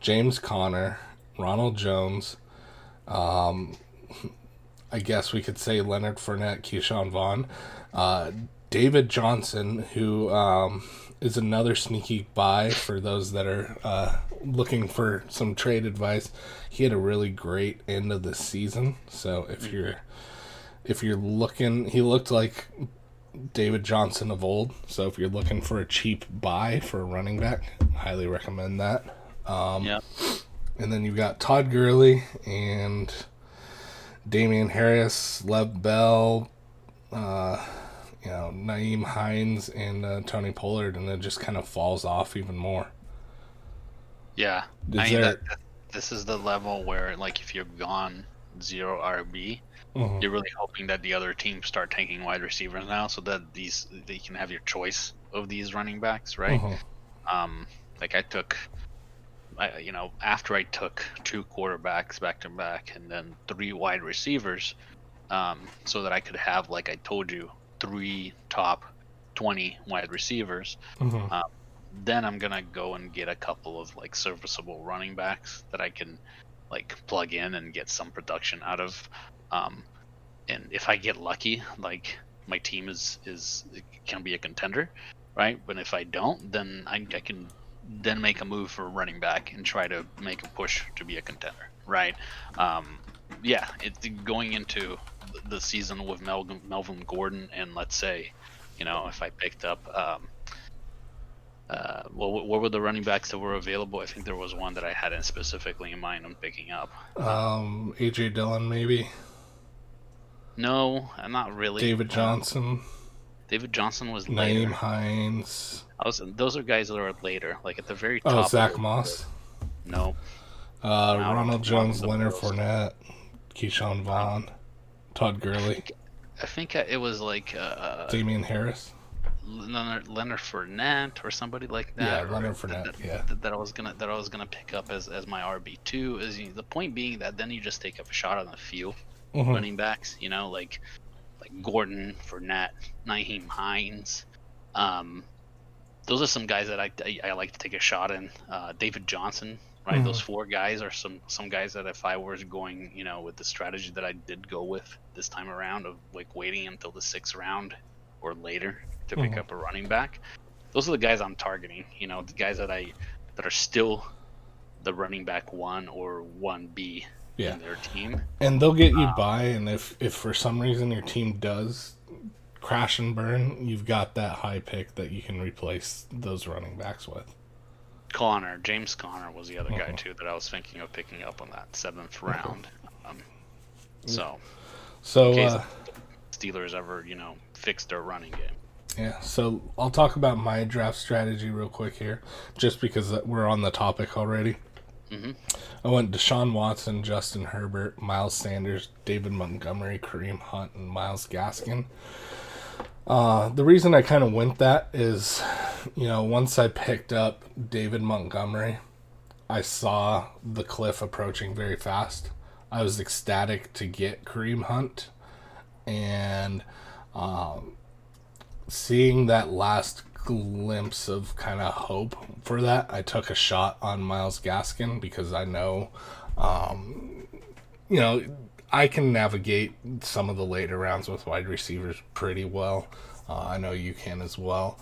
James Conner, Ronald Jones. Um, I guess we could say Leonard Fournette, Ke'Shawn Vaughn, uh, David Johnson, who um, is another sneaky buy for those that are uh, looking for some trade advice. He had a really great end of the season, so if you're if you're looking, he looked like David Johnson of old. So if you're looking for a cheap buy for a running back, highly recommend that. Um, Yeah. and then you've got Todd Gurley and Damien Harris, Lev Bell, uh, you know, Nyheim Hines, and uh, Tony Pollard, and it just kind of falls off even more. Yeah. Is I mean, there- that, that- this is the level where, like, if you're gone zero RB, Mhm. you're really hoping that the other teams start taking wide receivers now, so that these they can have your choice of these running backs, right? Mhm. Um, like I took, I, you know, after I took two quarterbacks back to back and then three wide receivers, um, so that I could have, like I told you, three top twenty wide receivers. Mhm. Then I'm gonna go and get a couple of like serviceable running backs that I can like plug in and get some production out of. Um, and if I get lucky, like my team is is can be a contender, right? But if I don't, then I, I can then make a move for running back and try to make a push to be a contender, right? Um, yeah, it's going into the- season with Melvin, Melvin Gordon, and let's say, you know, if I picked up, um, uh, what, what were the running backs that were available? I think there was one that I hadn't specifically in mind on picking up. Um, AJ Dillon, maybe No, not really. David Johnson. David Johnson was Nyheim. Hines. I was those are guys that are later, like at the very Oh, top. Oh, Zach the- Moss. No, Uh, Out Ronald Jones, Leonard. Fournette, Ke'Shawn Vaughn, Todd Gurley, I think it was like uh, Damien Harris. Leonard, Leonard Fournette or somebody like that. Yeah, Leonard Fournette, That, yeah. that, that I was gonna that I was gonna pick up as, as my RB two. Is you know, the point being that then you just take up a shot on a few Mhm. running backs. You know, like like Gordon, Fournette, Nyheim Hines. Um, those are some guys that I, I, I like to take a shot in. Uh, David Johnson, right? Mhm. Those four guys are some some guys that if I was going, you know, with the strategy that I did go with this time around of like waiting until the sixth round or later to pick Mhm. up a running back, those are the guys I'm targeting. You know, the guys that I that are still the running back one or one B Yeah. in their team. And they'll get you Um, by, and if if for some reason your team does crash and burn, you've got that high pick that you can replace those running backs with. Conner, James Conner was the other guy Mhm. too that I was thinking of picking up on that seventh round. Um, so, So uh, Steelers ever, you know, fix their running game. yeah, so I'll talk about my draft strategy real quick here, just because we're on the topic already. Mhm. I went Deshaun Watson, Justin Herbert, Miles Sanders, David Montgomery, Kareem Hunt, and Myles Gaskin. Uh, the reason I kind of went that is, you know, once I picked up David Montgomery, I saw the cliff approaching very fast. I was ecstatic to get Kareem Hunt, and um, seeing that last glimpse of kind of hope for that, I took a shot on Myles Gaskin because I know, um, you know, I can navigate some of the later rounds with wide receivers pretty well. Uh, I know you can as well.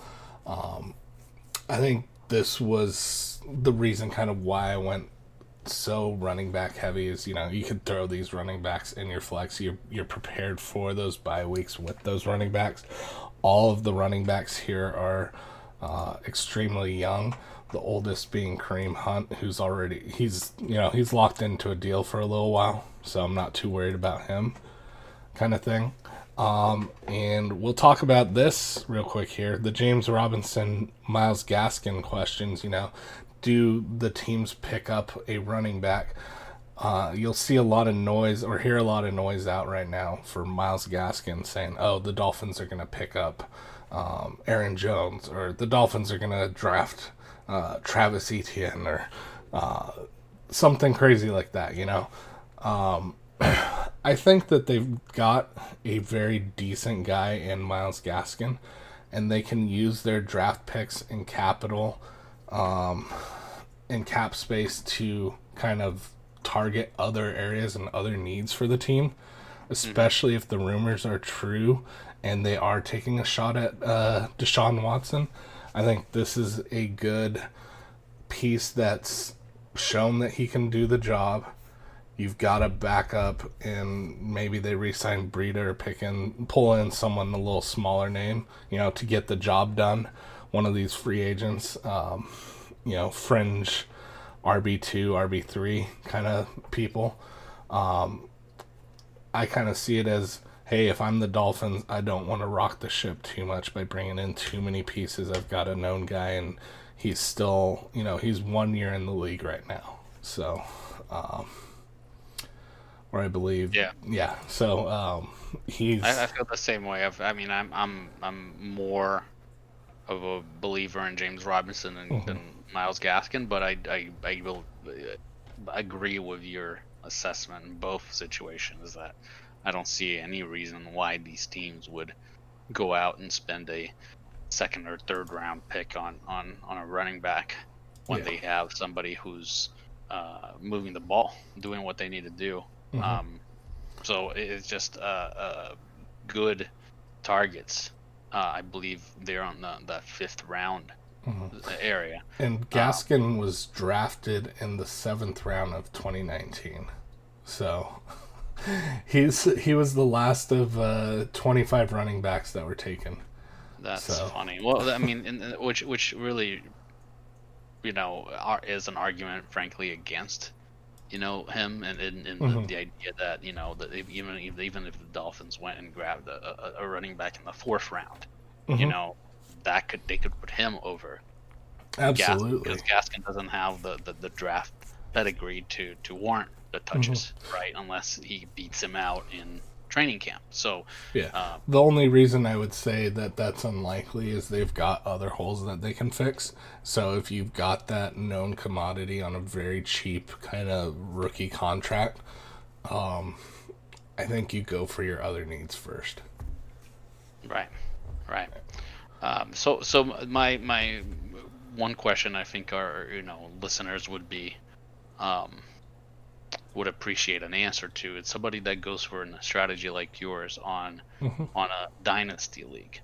Um, I think this was the reason kind of why I went so running back heavy is you know you could throw these running backs in your flex. You're you're prepared for those bye weeks with those running backs. All of the running backs here are uh, extremely young. The oldest being Kareem Hunt who's already he's you know he's locked into a deal for a little while so I'm not too worried about him kind of thing. Um, and we'll talk about this real quick here. The James Robinson Myles Gaskin questions you know do the teams pick up a running back? Uh, you'll see a lot of noise or hear a lot of noise out right now for Myles Gaskin saying, "Oh, the Dolphins are going to pick up um, Aaron Jones," or "The Dolphins are going to draft uh, Travis Etienne," or uh, something crazy like that. You know, um, *clears throat* I think that they've got a very decent guy in Myles Gaskin, and they can use their draft picks and capital um, in cap space to kind of target other areas and other needs for the team, especially if the rumors are true and they are taking a shot at uh, Deshaun Watson. I think this is a good piece that's shown that he can do the job. You've got a backup, and maybe they re-sign Breida or pick in, pull in someone a little smaller name, you know, to get the job done. One of these free agents, um, you know, fringe RB two, RB three kind of people. Um, I kind of see it as, hey, if I'm the Dolphins, I don't want to rock the ship too much by bringing in too many pieces. I've got a known guy, and he's still, you know, he's one year in the league right now, so. Um, or I believe, Yeah. yeah. So um, he's I, I feel the same way. I've, I mean, I'm I'm I'm more of a believer in James Robinson than, Mhm. than Myles Gaskin, but I I, I will uh, agree with your assessment in both situations that I don't see any reason why these teams would go out and spend a second or third round pick on on on a running back when Yeah. they have somebody who's uh, moving the ball, doing what they need to do. Mhm. Um, so it's just uh, uh, good targets. Uh, I believe they're on the, that fifth round Mhm. area. And Gaskin was drafted in the seventh round of 2019, so *laughs* he's he was the last of uh, 25 running backs that were taken. That's So. funny. Well, I mean, in, which which really, you know, are, is an argument, frankly, against, you know, him and, and, and Mhm. the, the idea that you know that even even if the Dolphins went and grabbed a, a, a running back in the fourth round, you Mhm. know, that could they could put him over Absolutely. because Gaskin doesn't have the, the, the draft pedigree to to warrant the touches, Mm-hmm. right? Unless he beats him out in training camp. So Yeah. uh, The only reason I would say that that's unlikely is they've got other holes that they can fix. So if you've got that known commodity on a very cheap kind of rookie contract, um, I think you go for your other needs first. Right, right. Um, so, so my my one question I think our you know listeners would be um, would appreciate an answer to. It's somebody that goes for a strategy like yours on Mhm. on a dynasty league.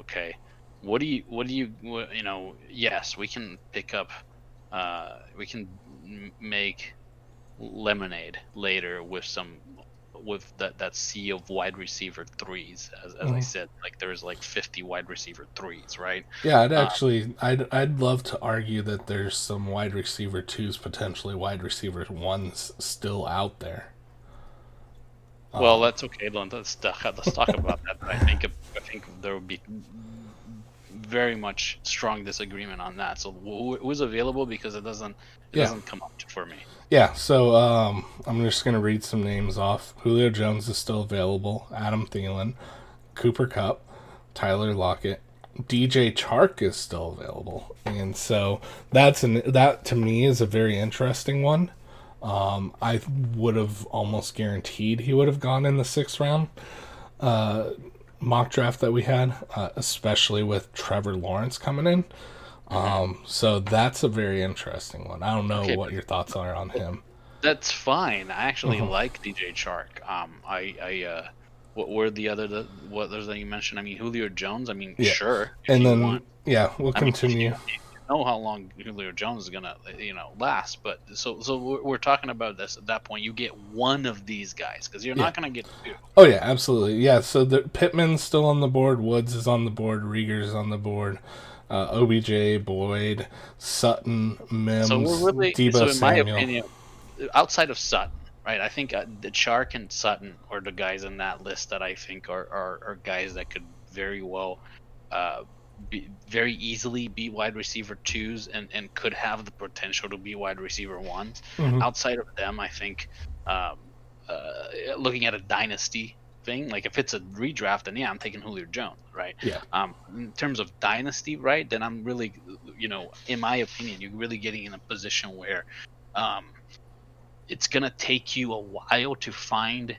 Okay, what do you what do you what, you know? Yes, we can pick up. Uh, we can make lemonade later with some with that that sea of wide receiver threes as, as i Mhm. said like there's like 50 wide receiver threes right? Yeah, I'd Uh, actually, I'd, I'd love to argue that there's some wide receiver twos, potentially wide receiver ones, still out there. well Um, that's okay let's, let's talk about that. I think i think there would be very much strong disagreement on that. So who, who's available? Because it doesn't it Yeah. doesn't come up for me Yeah, so um, I'm just going to read some names off. Julio Jones is still available. Adam Thielen, Cooper Kupp, Tyler Lockett, DJ Chark is still available, and so that's an that to me is a very interesting one. Um, I would have almost guaranteed he would have gone in the sixth round uh, mock draft that we had, uh, especially with Trevor Lawrence coming in. Um, so that's a very interesting one. I don't know Okay, what your thoughts are on him. That's fine. I actually Mhm. like DJ Chark. Um, I, I, uh, what were the other, the, what others that you mentioned? I mean, Julio Jones. I mean, Yeah. sure. and then want. yeah, we'll I mean, *laughs* continue. you know how long Julio Jones is gonna, you know, last. But so, so we're, we're talking about this at that point. You get one of these guys because you're Yeah. not gonna get two. Oh yeah, absolutely. Yeah, so the Pittman's still on the board. Woods is on the board. Reagor's on the board. Uh, OBJ, Boyd, Sutton, Mims, So we're really, Deebo so in Samuel. my opinion, outside of Sutton, right? I think uh, the Chark and Sutton are the guys in that list that I think are are, are guys that could very well, uh, be very easily be wide receiver twos and and could have the potential to be wide receiver ones. Mhm. Outside of them, I think, um, uh, looking at a dynasty thing, like if it's a redraft, then yeah, I'm taking Julio Jones, right? Yeah. Um, in terms of dynasty, right, then I'm really, you know, in my opinion, you're really getting in a position where, um, it's gonna take you a while to find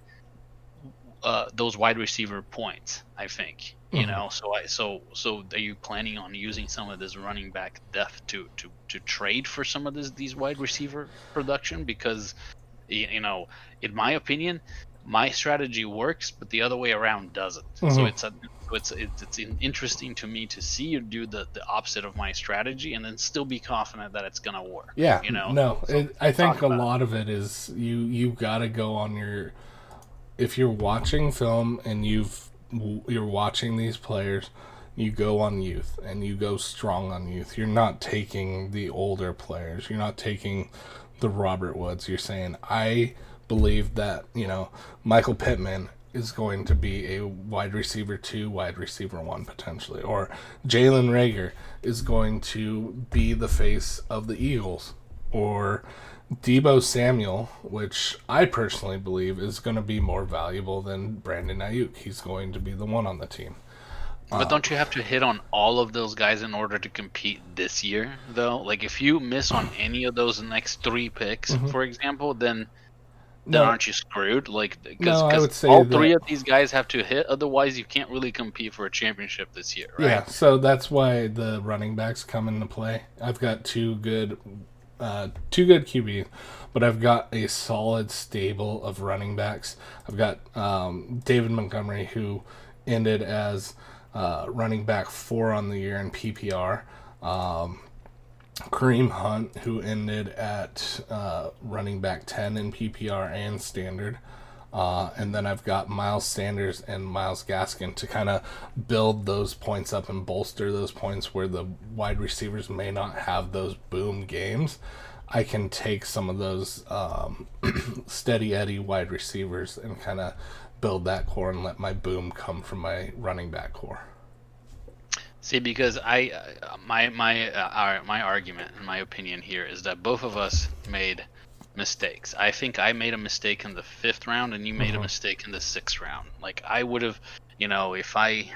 uh, those wide receiver points. I think you Mhm. know. So I so so are you planning on using some of this running back depth to to to trade for some of this these wide receiver production because you know, in my opinion, my strategy works, but the other way around doesn't. So Mhm. it's a so it's it's it's in- interesting to me to see you do the the opposite of my strategy and then still be confident that it's gonna work. Yeah, you know. no, So it, I think a about it. lot of it is you you got to go on your if you're watching film and you've you're watching these players, you go on youth and you go strong on youth. You're not taking the older players. You're not taking the Robert Woods. You're saying I believe that you know Michael Pittman is going to be a wide receiver two, wide receiver one potentially, or Jalen Reagor is going to be the face of the Eagles, or Deebo Samuel, which I personally believe is going to be more valuable than Brandon Aiyuk. He's going to be the one on the team. But don't you have to hit on all of those guys in order to compete this year, though? Like, if you miss on any of those next three picks, Mhm. for example, then then No, aren't you screwed? Like, because No, all that- three of these guys have to hit, otherwise you can't really compete for a championship this year, right? Yeah, so that's why the running backs come into play. I've got two good, uh, two good QB, but I've got a solid stable of running backs. I've got um, David Montgomery, who ended as uh, running back four on the year in PPR. Um, Kareem Hunt, who ended at uh, running back 10 in PPR and standard. Uh, and then I've got Miles Sanders and Myles Gaskin to kind of build those points up and bolster those points where the wide receivers may not have those boom games. I can take some of those um, *clears throat* steady Eddie wide receivers and kind of build that core and let my boom come from my running back core. See, because I, uh, my my uh, our, my argument and my opinion here is that both of us made mistakes. I think I made a mistake in the fifth round, and you made a mistake in the sixth round. Like I would have, you know, if I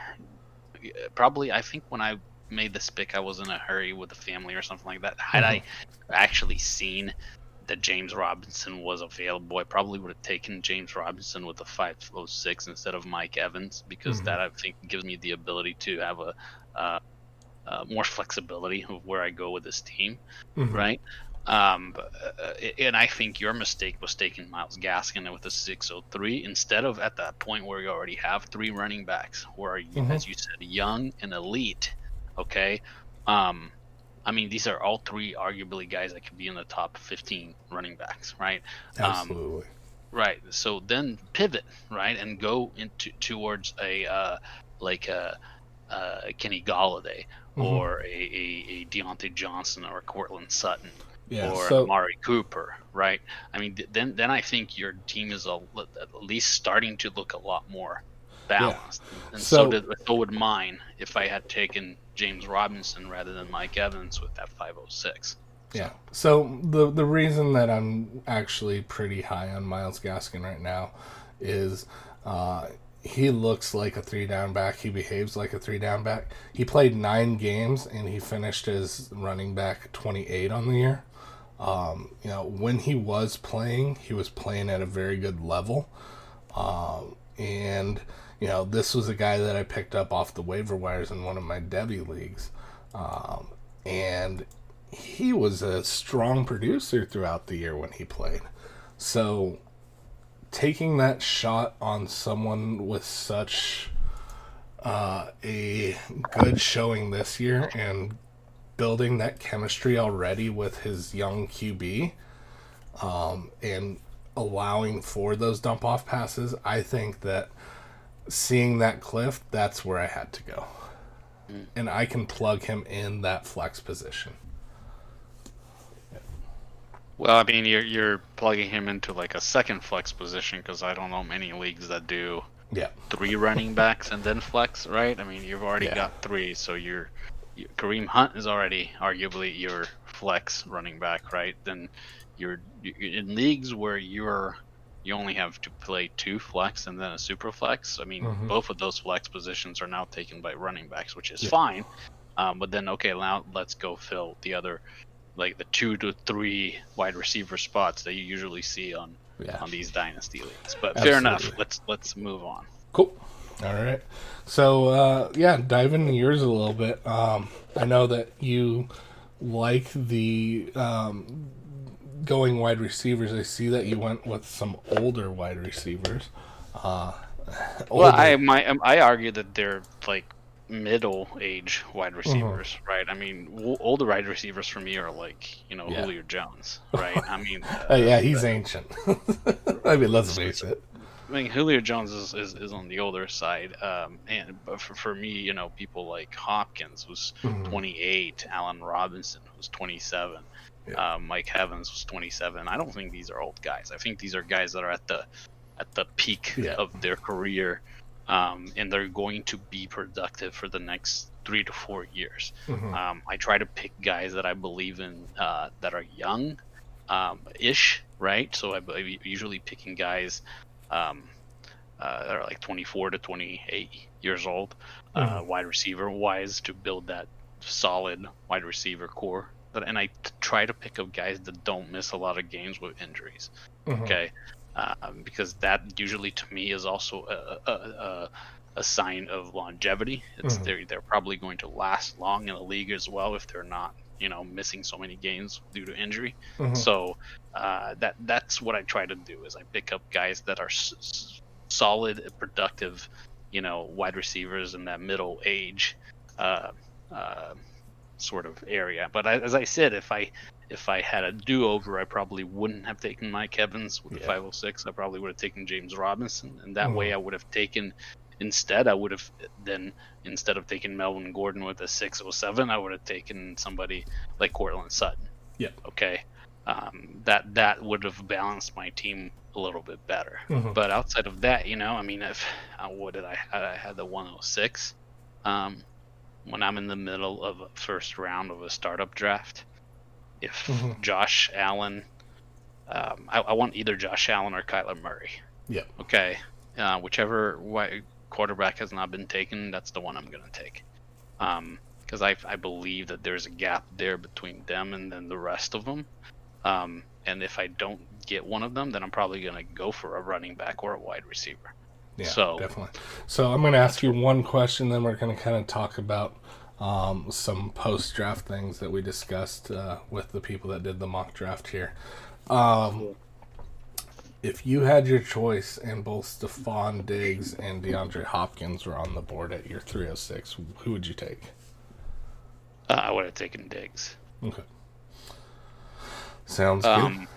probably I think when I made this pick, I was in a hurry with the family or something like that. Had I actually seen that James Robinson was available, I probably would have taken James Robinson with a 506 instead of Mike Evans because Mhm. that I think gives me the ability to have a uh, uh, more flexibility of where I go with this team, Mhm. right? Um, uh, and I think your mistake was taking Myles Gaskin with a 603 instead of at that point where you already have three running backs, where you, Mhm. as you said, young and elite. Okay, um, I mean these are all three arguably guys that could be in the top 15 running backs, right? Um, Absolutely. Right. So then pivot, right, and go into towards a uh, like a, uh Kenny Golladay Mhm. or a, a, a Diontae Johnson or Courtland Sutton yeah. or So Amari Cooper, right? I mean, th- then then I think your team is a, at least starting to look a lot more balanced. And so, So- did, so would mine if I had taken James Robinson rather than Mike Evans with that 506. Yeah. So the the reason that I'm actually pretty high on Myles Gaskin right now is uh, he looks like a three down back. He behaves like a three down back. He played nine games and he finished as running back 28 on the year. Um, you know, when he was playing, he was playing at a very good level. Um, and you know, this was a guy that I picked up off the waiver wires in one of my Debbie leagues. Um, and he was a strong producer throughout the year when he played. So taking that shot on someone with such uh, a good showing this year and building that chemistry already with his young QB um, and allowing for those dump off passes, I think that seeing that cliff, that's where I had to go. And I can plug him in that flex position. Well, I mean, you're you're plugging him into like a second flex position because I don't know many leagues that do Yeah. three running backs and then flex, right? I mean, you've already Yeah. got three, so you're you, Kareem Hunt is already arguably your flex running back, right? Then you're, you in leagues where you're you only have to play two flex and then a super flex. I mean, Mhm. both of those flex positions are now taken by running backs, which is Yeah. fine. Um, but then okay, now let's go fill the other like the two to three wide receiver spots that you usually see on Yeah. on these dynasty leagues. But fair enough. Let's let's move on. Cool. All right. So uh, yeah, dive into yours a little bit. Um, I know that you like the um, going wide receivers. I see that you went with some older wide receivers. Uh, Well, I my um, I argue that they're like middle age wide receivers, right? I mean, w- older wide receivers for me are like you know Yeah. Julio Jones, right? I mean, *laughs* Uh, yeah, he's ancient. *laughs* I mean, let's face it. I mean Julio Jones is, is, is on the older side, um, and but for, for me, you know, people like Hopkins was Mhm. 28, Allen Robinson was 27, Yeah. uh, Mike Evans was 27. I don't think these are old guys. I think these are guys that are at the at the peak Yeah. of their career, um, and they're going to be productive for the next three to four years. Mhm. Um, I try to pick guys that I believe in uh, that are young, um, ish, right? So I, I'm usually picking guys um, uh, that are like 24 to 28 years old, uh, Mhm. wide receiver wise, to build that solid wide receiver core. But and I t- try to pick up guys that don't miss a lot of games with injuries. Mhm. Okay, um, because that usually to me is also a, a, a, a sign of longevity. It's Mhm. they're they're probably going to last long in the league as well if they're not you know missing so many games due to injury. Mhm. So uh, that that's what I try to do is I pick up guys that are s- s- solid, productive, you know, wide receivers in that middle age uh, uh, sort of area. But I, as I said, if I if I had a do over, I probably wouldn't have taken Mike Evans with the Yeah. 506. I probably would have taken James Robinson, and that Mhm. way I would have taken. Instead, I would have then instead of taking Melvin Gordon with a 607, I would have taken somebody like Courtland Sutton. Yep. Okay. Um, that that would have balanced my team a little bit better. Mhm. But outside of that, you know, I mean, if uh, what did I I had the 106. Um, when I'm in the middle of a first round of a startup draft, if Mhm. Josh Allen, um, I, I want either Josh Allen or Kyler Murray. Yep. Okay, uh, whichever quarterback has not been taken, that's the one I'm gonna take. Um, because I I believe that there's a gap there between them and then the rest of them. Um, and if I don't get one of them, then I'm probably gonna go for a running back or a wide receiver. Yeah, So- definitely. So I'm going to ask you one question, then we're going to kind of talk about um, some post draft things that we discussed uh, with the people that did the mock draft here. Um, if you had your choice and both Stefon Diggs and DeAndre Hopkins were on the board at your 306, who would you take? Uh, I would have taken Diggs. Okay. Sounds good.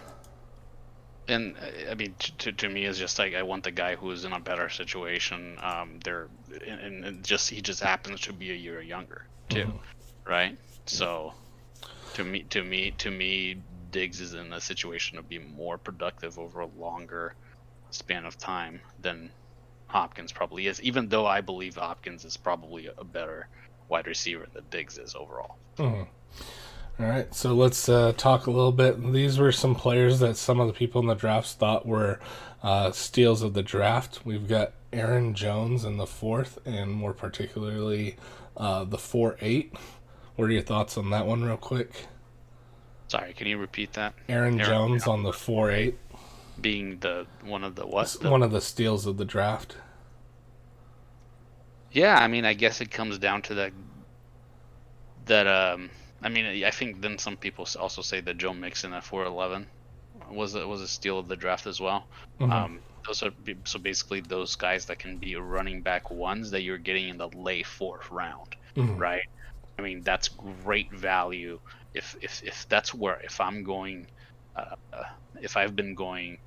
And uh, I mean, to to me, it's just like I want the guy who is in a better situation. Um, they're and, and just he just happens to be a year younger too, Mhm. right? So, to me, to me, to me, Diggs is in a situation to be more productive over a longer span of time than Hopkins probably is. Even though I believe Hopkins is probably a better wide receiver than Diggs is overall. Mhm. All right, so let's uh, talk a little bit. These were some players that some of the people in the drafts thought were uh, steals of the draft. We've got Aaron Jones in the fourth, and more particularly uh, the four eight. What are your thoughts on that one, real quick? Sorry, can you repeat that? Aaron, Aaron Jones on the four eight, Being the one of the what? The- one of the steals of the draft. Yeah, I mean, I guess it comes down to that. That um, I mean, I think then some people also say that Joe Mixon at 411 was a, was a steal of the draft as well. Mhm. Um, those are so basically those guys that can be running back ones that you're getting in the late fourth round, Mhm. right? I mean, that's great value. If if if that's where if I'm going, uh, uh, if I've been going,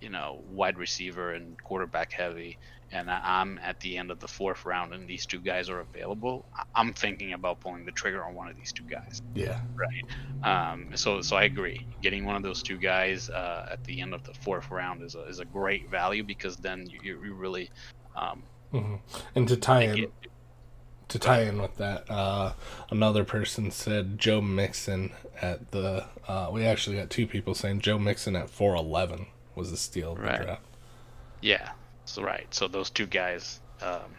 you know, wide receiver and quarterback heavy, and I'm at the end of the fourth round and these two guys are available, I'm thinking about pulling the trigger on one of these two guys. Yeah. Right. Um, so so I agree. Getting one of those two guys uh, at the end of the fourth round is a, is a great value because then you, you really um, hmm And to tie in, get, to tie in with that, uh, another person said Joe Mixon at the. Uh, we actually got two people saying Joe Mixon at four eleven was a steal of the Right. draft. yeah. So right. So those two guys, um,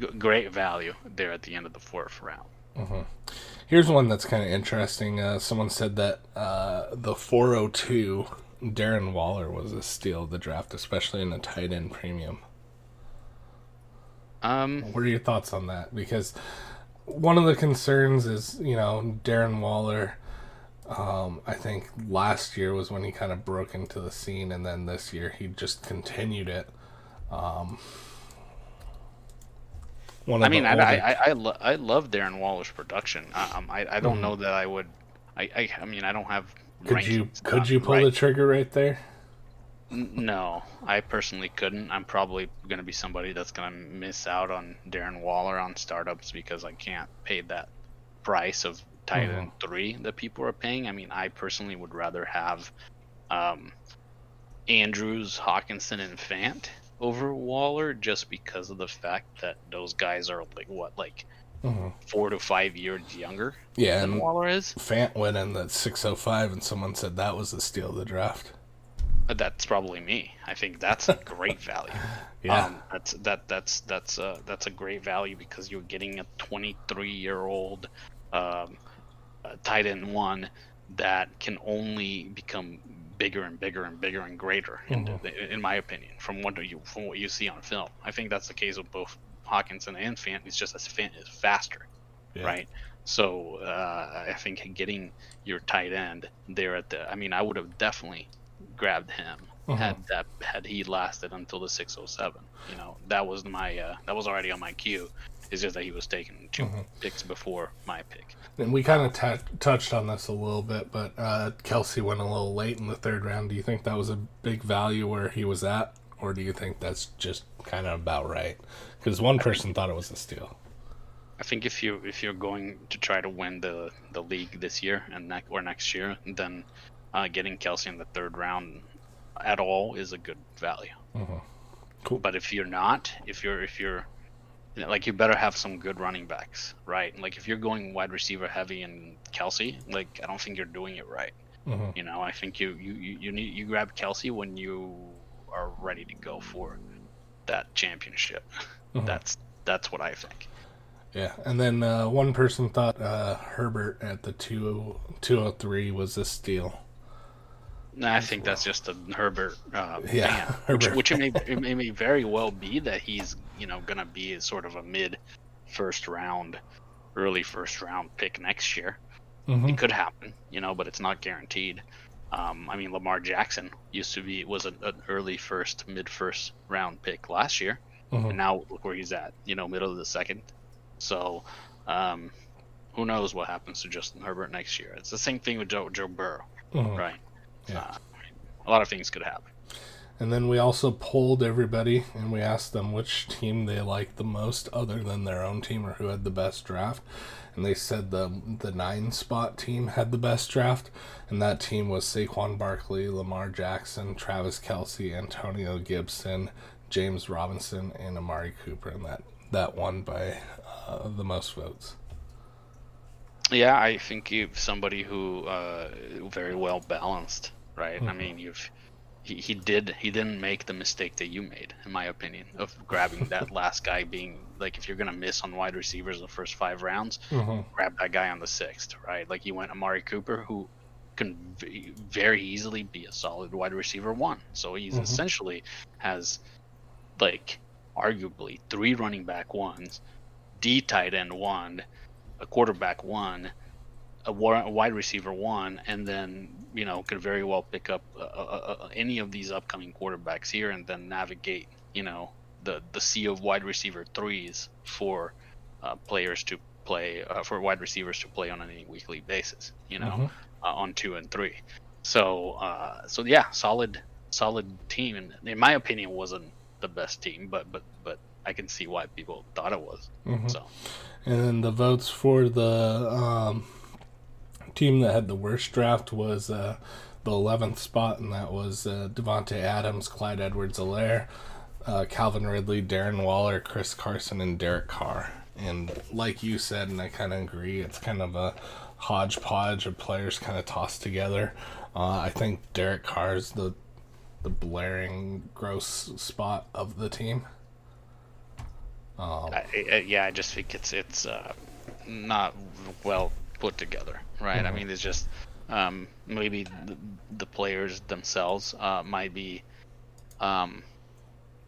g- great value there at the end of the fourth round. hmm Here's one that's kind of interesting. Uh, someone said that uh, the 402 Darren Waller was a steal of the draft, especially in a tight end premium. Um, What are your thoughts on that? Because one of the concerns is, you know, Darren Waller. Um, I think last year was when he kind of broke into the scene, and then this year he just continued it. Um, one I mean, the I, I, I, I, lo- I love Darren Waller's production. I, um, I, I don't Mhm. know that I would. I, I, I mean, I don't have. could you could you pull right- the trigger right there? No, I personally couldn't. I'm probably going to be somebody that's going to miss out on Darren Waller on startups because I can't pay that price of tight end three that people are paying. I mean, I personally would rather have um, Andrews, Hockenson, and Fant over Waller just because of the fact that those guys are like what, like hmm four to five years younger Yeah, than and Waller is. Fant went in the 605, and someone said that was the steal of the draft. Uh, That's probably me. I think that's a great *laughs* value. Yeah. Um, that's that that's that's uh, that's a great value because you're getting a 23 year old um, uh, tight end one that can only become bigger and bigger and bigger and greater in, in my opinion from what you from what you see on film. I think that's the case of both Hockenson and Fant. It's just as Fant is faster, Yeah. right? So uh, I think getting your tight end there at the I mean I would have definitely grabbed him Mhm. had that had he lasted until the 607 you know that was my uh, that was already on my queue it's just that he was taking 2 Mhm. picks before my pick And we kind of ta touched on this a little bit, but uh, Kelce went a little late in the third round. Do you think that was a big value where he was at, or do you think that's just kind of about right? Because one person thought it was a steal. i think if you if you're going to try to win the the league this year and ne- or next year then uh, getting Kelce in the third round at all is a good value Mhm. Cool. but if you're not if you're if you're like you better have some good running backs, right? Like if you're going wide receiver heavy and Kelce, like I don't think you're doing it right. Mm-hmm. You know, I think you you you, need you grab Kelce when you are ready to go for that championship. *laughs* Mhm. That's that's what I think. Yeah, and then uh, one person thought uh, Herbert at the 2 203 was a steal. No, I think that's just a Herbert uh, Yeah, fan, *laughs* which, Herbert which it may, it may very well be that he's you know gonna be sort of a mid first round, early first round pick next year. Mhm. It could happen, you know, but it's not guaranteed. Um, I mean, Lamar Jackson used to be was an, an early first, mid first round pick last year, Mhm. and now look where he's at, you know, middle of the second. So, um, who knows what happens to Justin Herbert next year? It's the same thing with Joe Joe Burrow, Mhm. right? Yeah. Uh, a lot of things could happen. And then we also polled everybody and we asked them which team they liked the most other than their own team or who had the best draft. And they said the the nine spot team had the best draft, and that team was Saquon Barkley, Lamar Jackson, Travis Kelce, Antonio Gibson, James Robinson, and Amari Cooper, and that that won by uh, the most votes. Yeah, I think you've somebody who uh, very well balanced, right? I Mhm. mean, you've he, he did he didn't make the mistake that you made, in my opinion, of grabbing *laughs* that last guy being like if you're gonna miss on wide receivers the first five rounds, Mm-hmm. grab that guy on the sixth, right? Like you went Amari Cooper, who can very easily be a solid wide receiver one. So he's Mhm. essentially has like arguably three running back ones, D tight end one, a quarterback one, a wide receiver one, and then you know could very well pick up uh, uh, uh, any of these upcoming quarterbacks here and then navigate you know the the sea of wide receiver threes for uh, players to play uh, for wide receivers to play on any weekly basis. You know Mhm. uh, on two and three. So uh, so yeah, solid solid team, and in my opinion, wasn't the best team, but but but I can see why people thought it was. Mhm. So And then the votes for the um, team that had the worst draft was uh, the 11th spot, and that was uh, Davante Adams, Clyde Edwards Helaire, uh, Calvin Ridley, Darren Waller, Chris Carson, and Derek Carr. And like you said, and I kind of agree, it's kind of a hodgepodge of players kind of tossed together. Uh, I think Derek Carr is the the blaring, gross spot of the team. Um, I, I, yeah, I just think it's it's uh, not well put together, right? I Mhm. mean, it's just um, maybe the, the players themselves uh, might be um,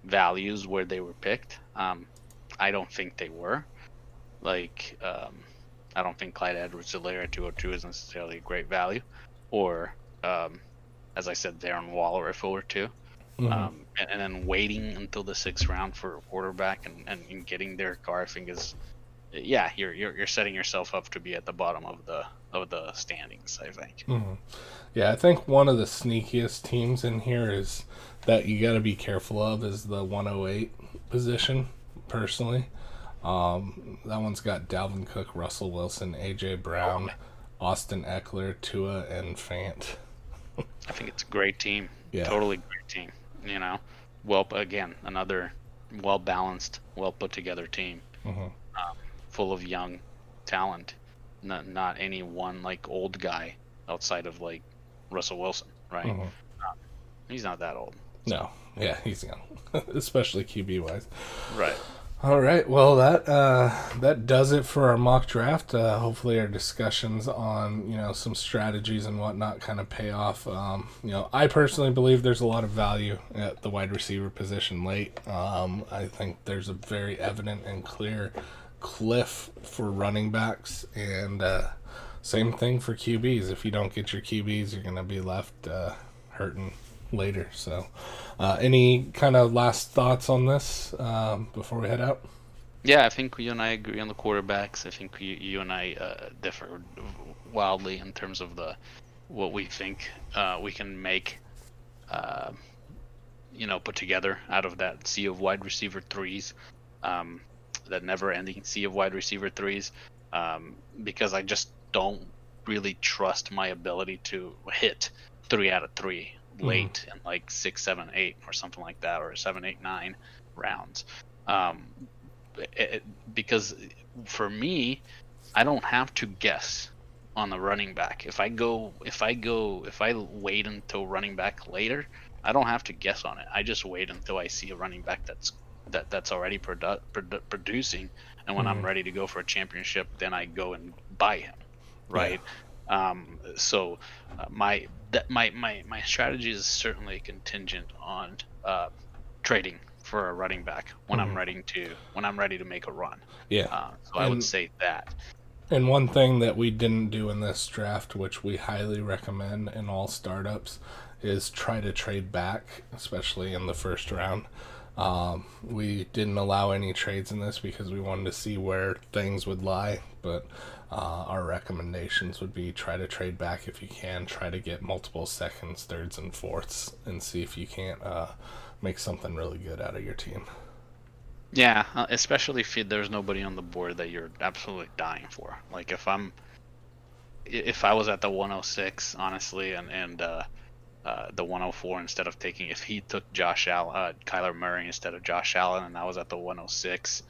values where they were picked. Um, I don't think they were. Like, um, I don't think Clyde Edwards-Helaire at 202 is necessarily a great value, or um, as I said, Darren Waller at 402. mhm. Um, and, and then waiting until the sixth round for a quarterback and, and, and getting Derek Carr, I think is, yeah, you're, you're you're setting yourself up to be at the bottom of the of the standings. I think. Mhm. Yeah, I think one of the sneakiest teams in here is that you got to be careful of is the 108 position. Personally, um, that one's got Dalvin Cook, Russell Wilson, AJ Brown, Austin Ekeler, Tua, and Fant. I think it's a great team. Yeah. Totally great team. You know, well again another well balanced, well put together team, Mhm. full of young talent. Not not any one like old guy outside of like Russell Wilson, right? Mhm. He's not that old. No, yeah, he's young, *laughs* especially QB wise. Right. All right, well that uh, that does it for our mock draft. Uh, hopefully, our discussions on you know some strategies and whatnot kind of pay off. Um, you know, I personally believe there's a lot of value at the wide receiver position late. Um, I think there's a very evident and clear cliff for running backs, and uh, same thing for QBs. If you don't get your QBs, you're gonna be left uh, hurting later. So, uh, any kind of last thoughts on this um, before we head out? Yeah, I think you and I agree on the quarterbacks. I think you, you and I uh, differ wildly in terms of the what we think uh, we can make, uh, you know, put together out of that sea of wide receiver threes, um, that never-ending sea of wide receiver threes, um, because I just don't really trust my ability to hit three out of three late in like six, seven, eight, or something like that, or seven, eight, nine rounds. Um, it, because for me, I don't have to guess on the running back. If I go, if I go, if I wait until running back later, I don't have to guess on it. I just wait until I see a running back that's that that's already produ- produ- producing, and when mm-hmm. I'm ready to go for a championship, then I go and buy him, right? Yeah. Um, so uh, my that my, my my strategy is certainly contingent on uh, trading for a running back when mm-hmm. I'm ready to when I'm ready to make a run. Yeah. Uh, so and, I would say that. And one thing that we didn't do in this draft, which we highly recommend in all startups, is try to trade back, especially in the first round. Um, we didn't allow any trades in this because we wanted to see where things would lie, but uh, our recommendations would be try to trade back if you can, try to get multiple seconds, thirds, and fourths, and see if you can't uh, make something really good out of your team. Yeah, uh, especially if there's nobody on the board that you're absolutely dying for. Like if I'm, if I was at the 106, honestly, and and uh, uh, the 104 instead of taking if he took Josh Allen, uh, Kyler Murray instead of Josh Allen, and I was at the 106,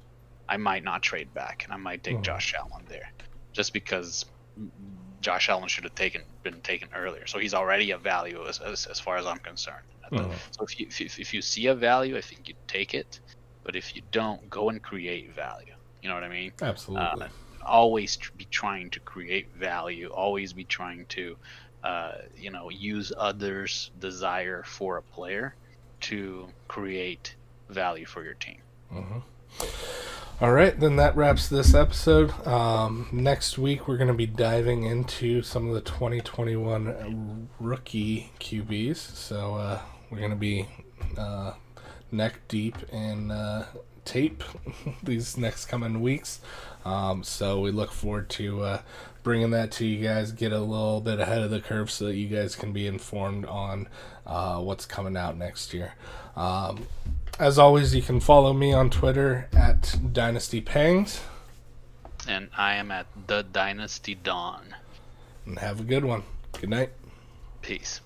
I might not trade back, and I might take mm. Josh Allen there, just because Josh Allen should have taken been taken earlier. So he's already a value as, as, as far as I'm concerned. Mm. So if you if, if you see a value, I think you take it, but if you don't, go and create value. You know what I mean? Absolutely. Uh, always be trying to create value. Always be trying to uh, you know, use others' desire for a player to create value for your team. Mm-hmm. All right, then that wraps this episode. Um, next week, we're going to be diving into some of the 2021 rookie QBs. So uh, we're going to be uh, neck deep in uh, tape *laughs* these next coming weeks. Um, so we look forward to uh, bringing that to you guys, get a little bit ahead of the curve so that you guys can be informed on uh, what's coming out next year. Um, as always, you can follow me on Twitter at Dynasty Pangs. And I am at The Dynasty Dawn. And have a good one. Good night. Peace.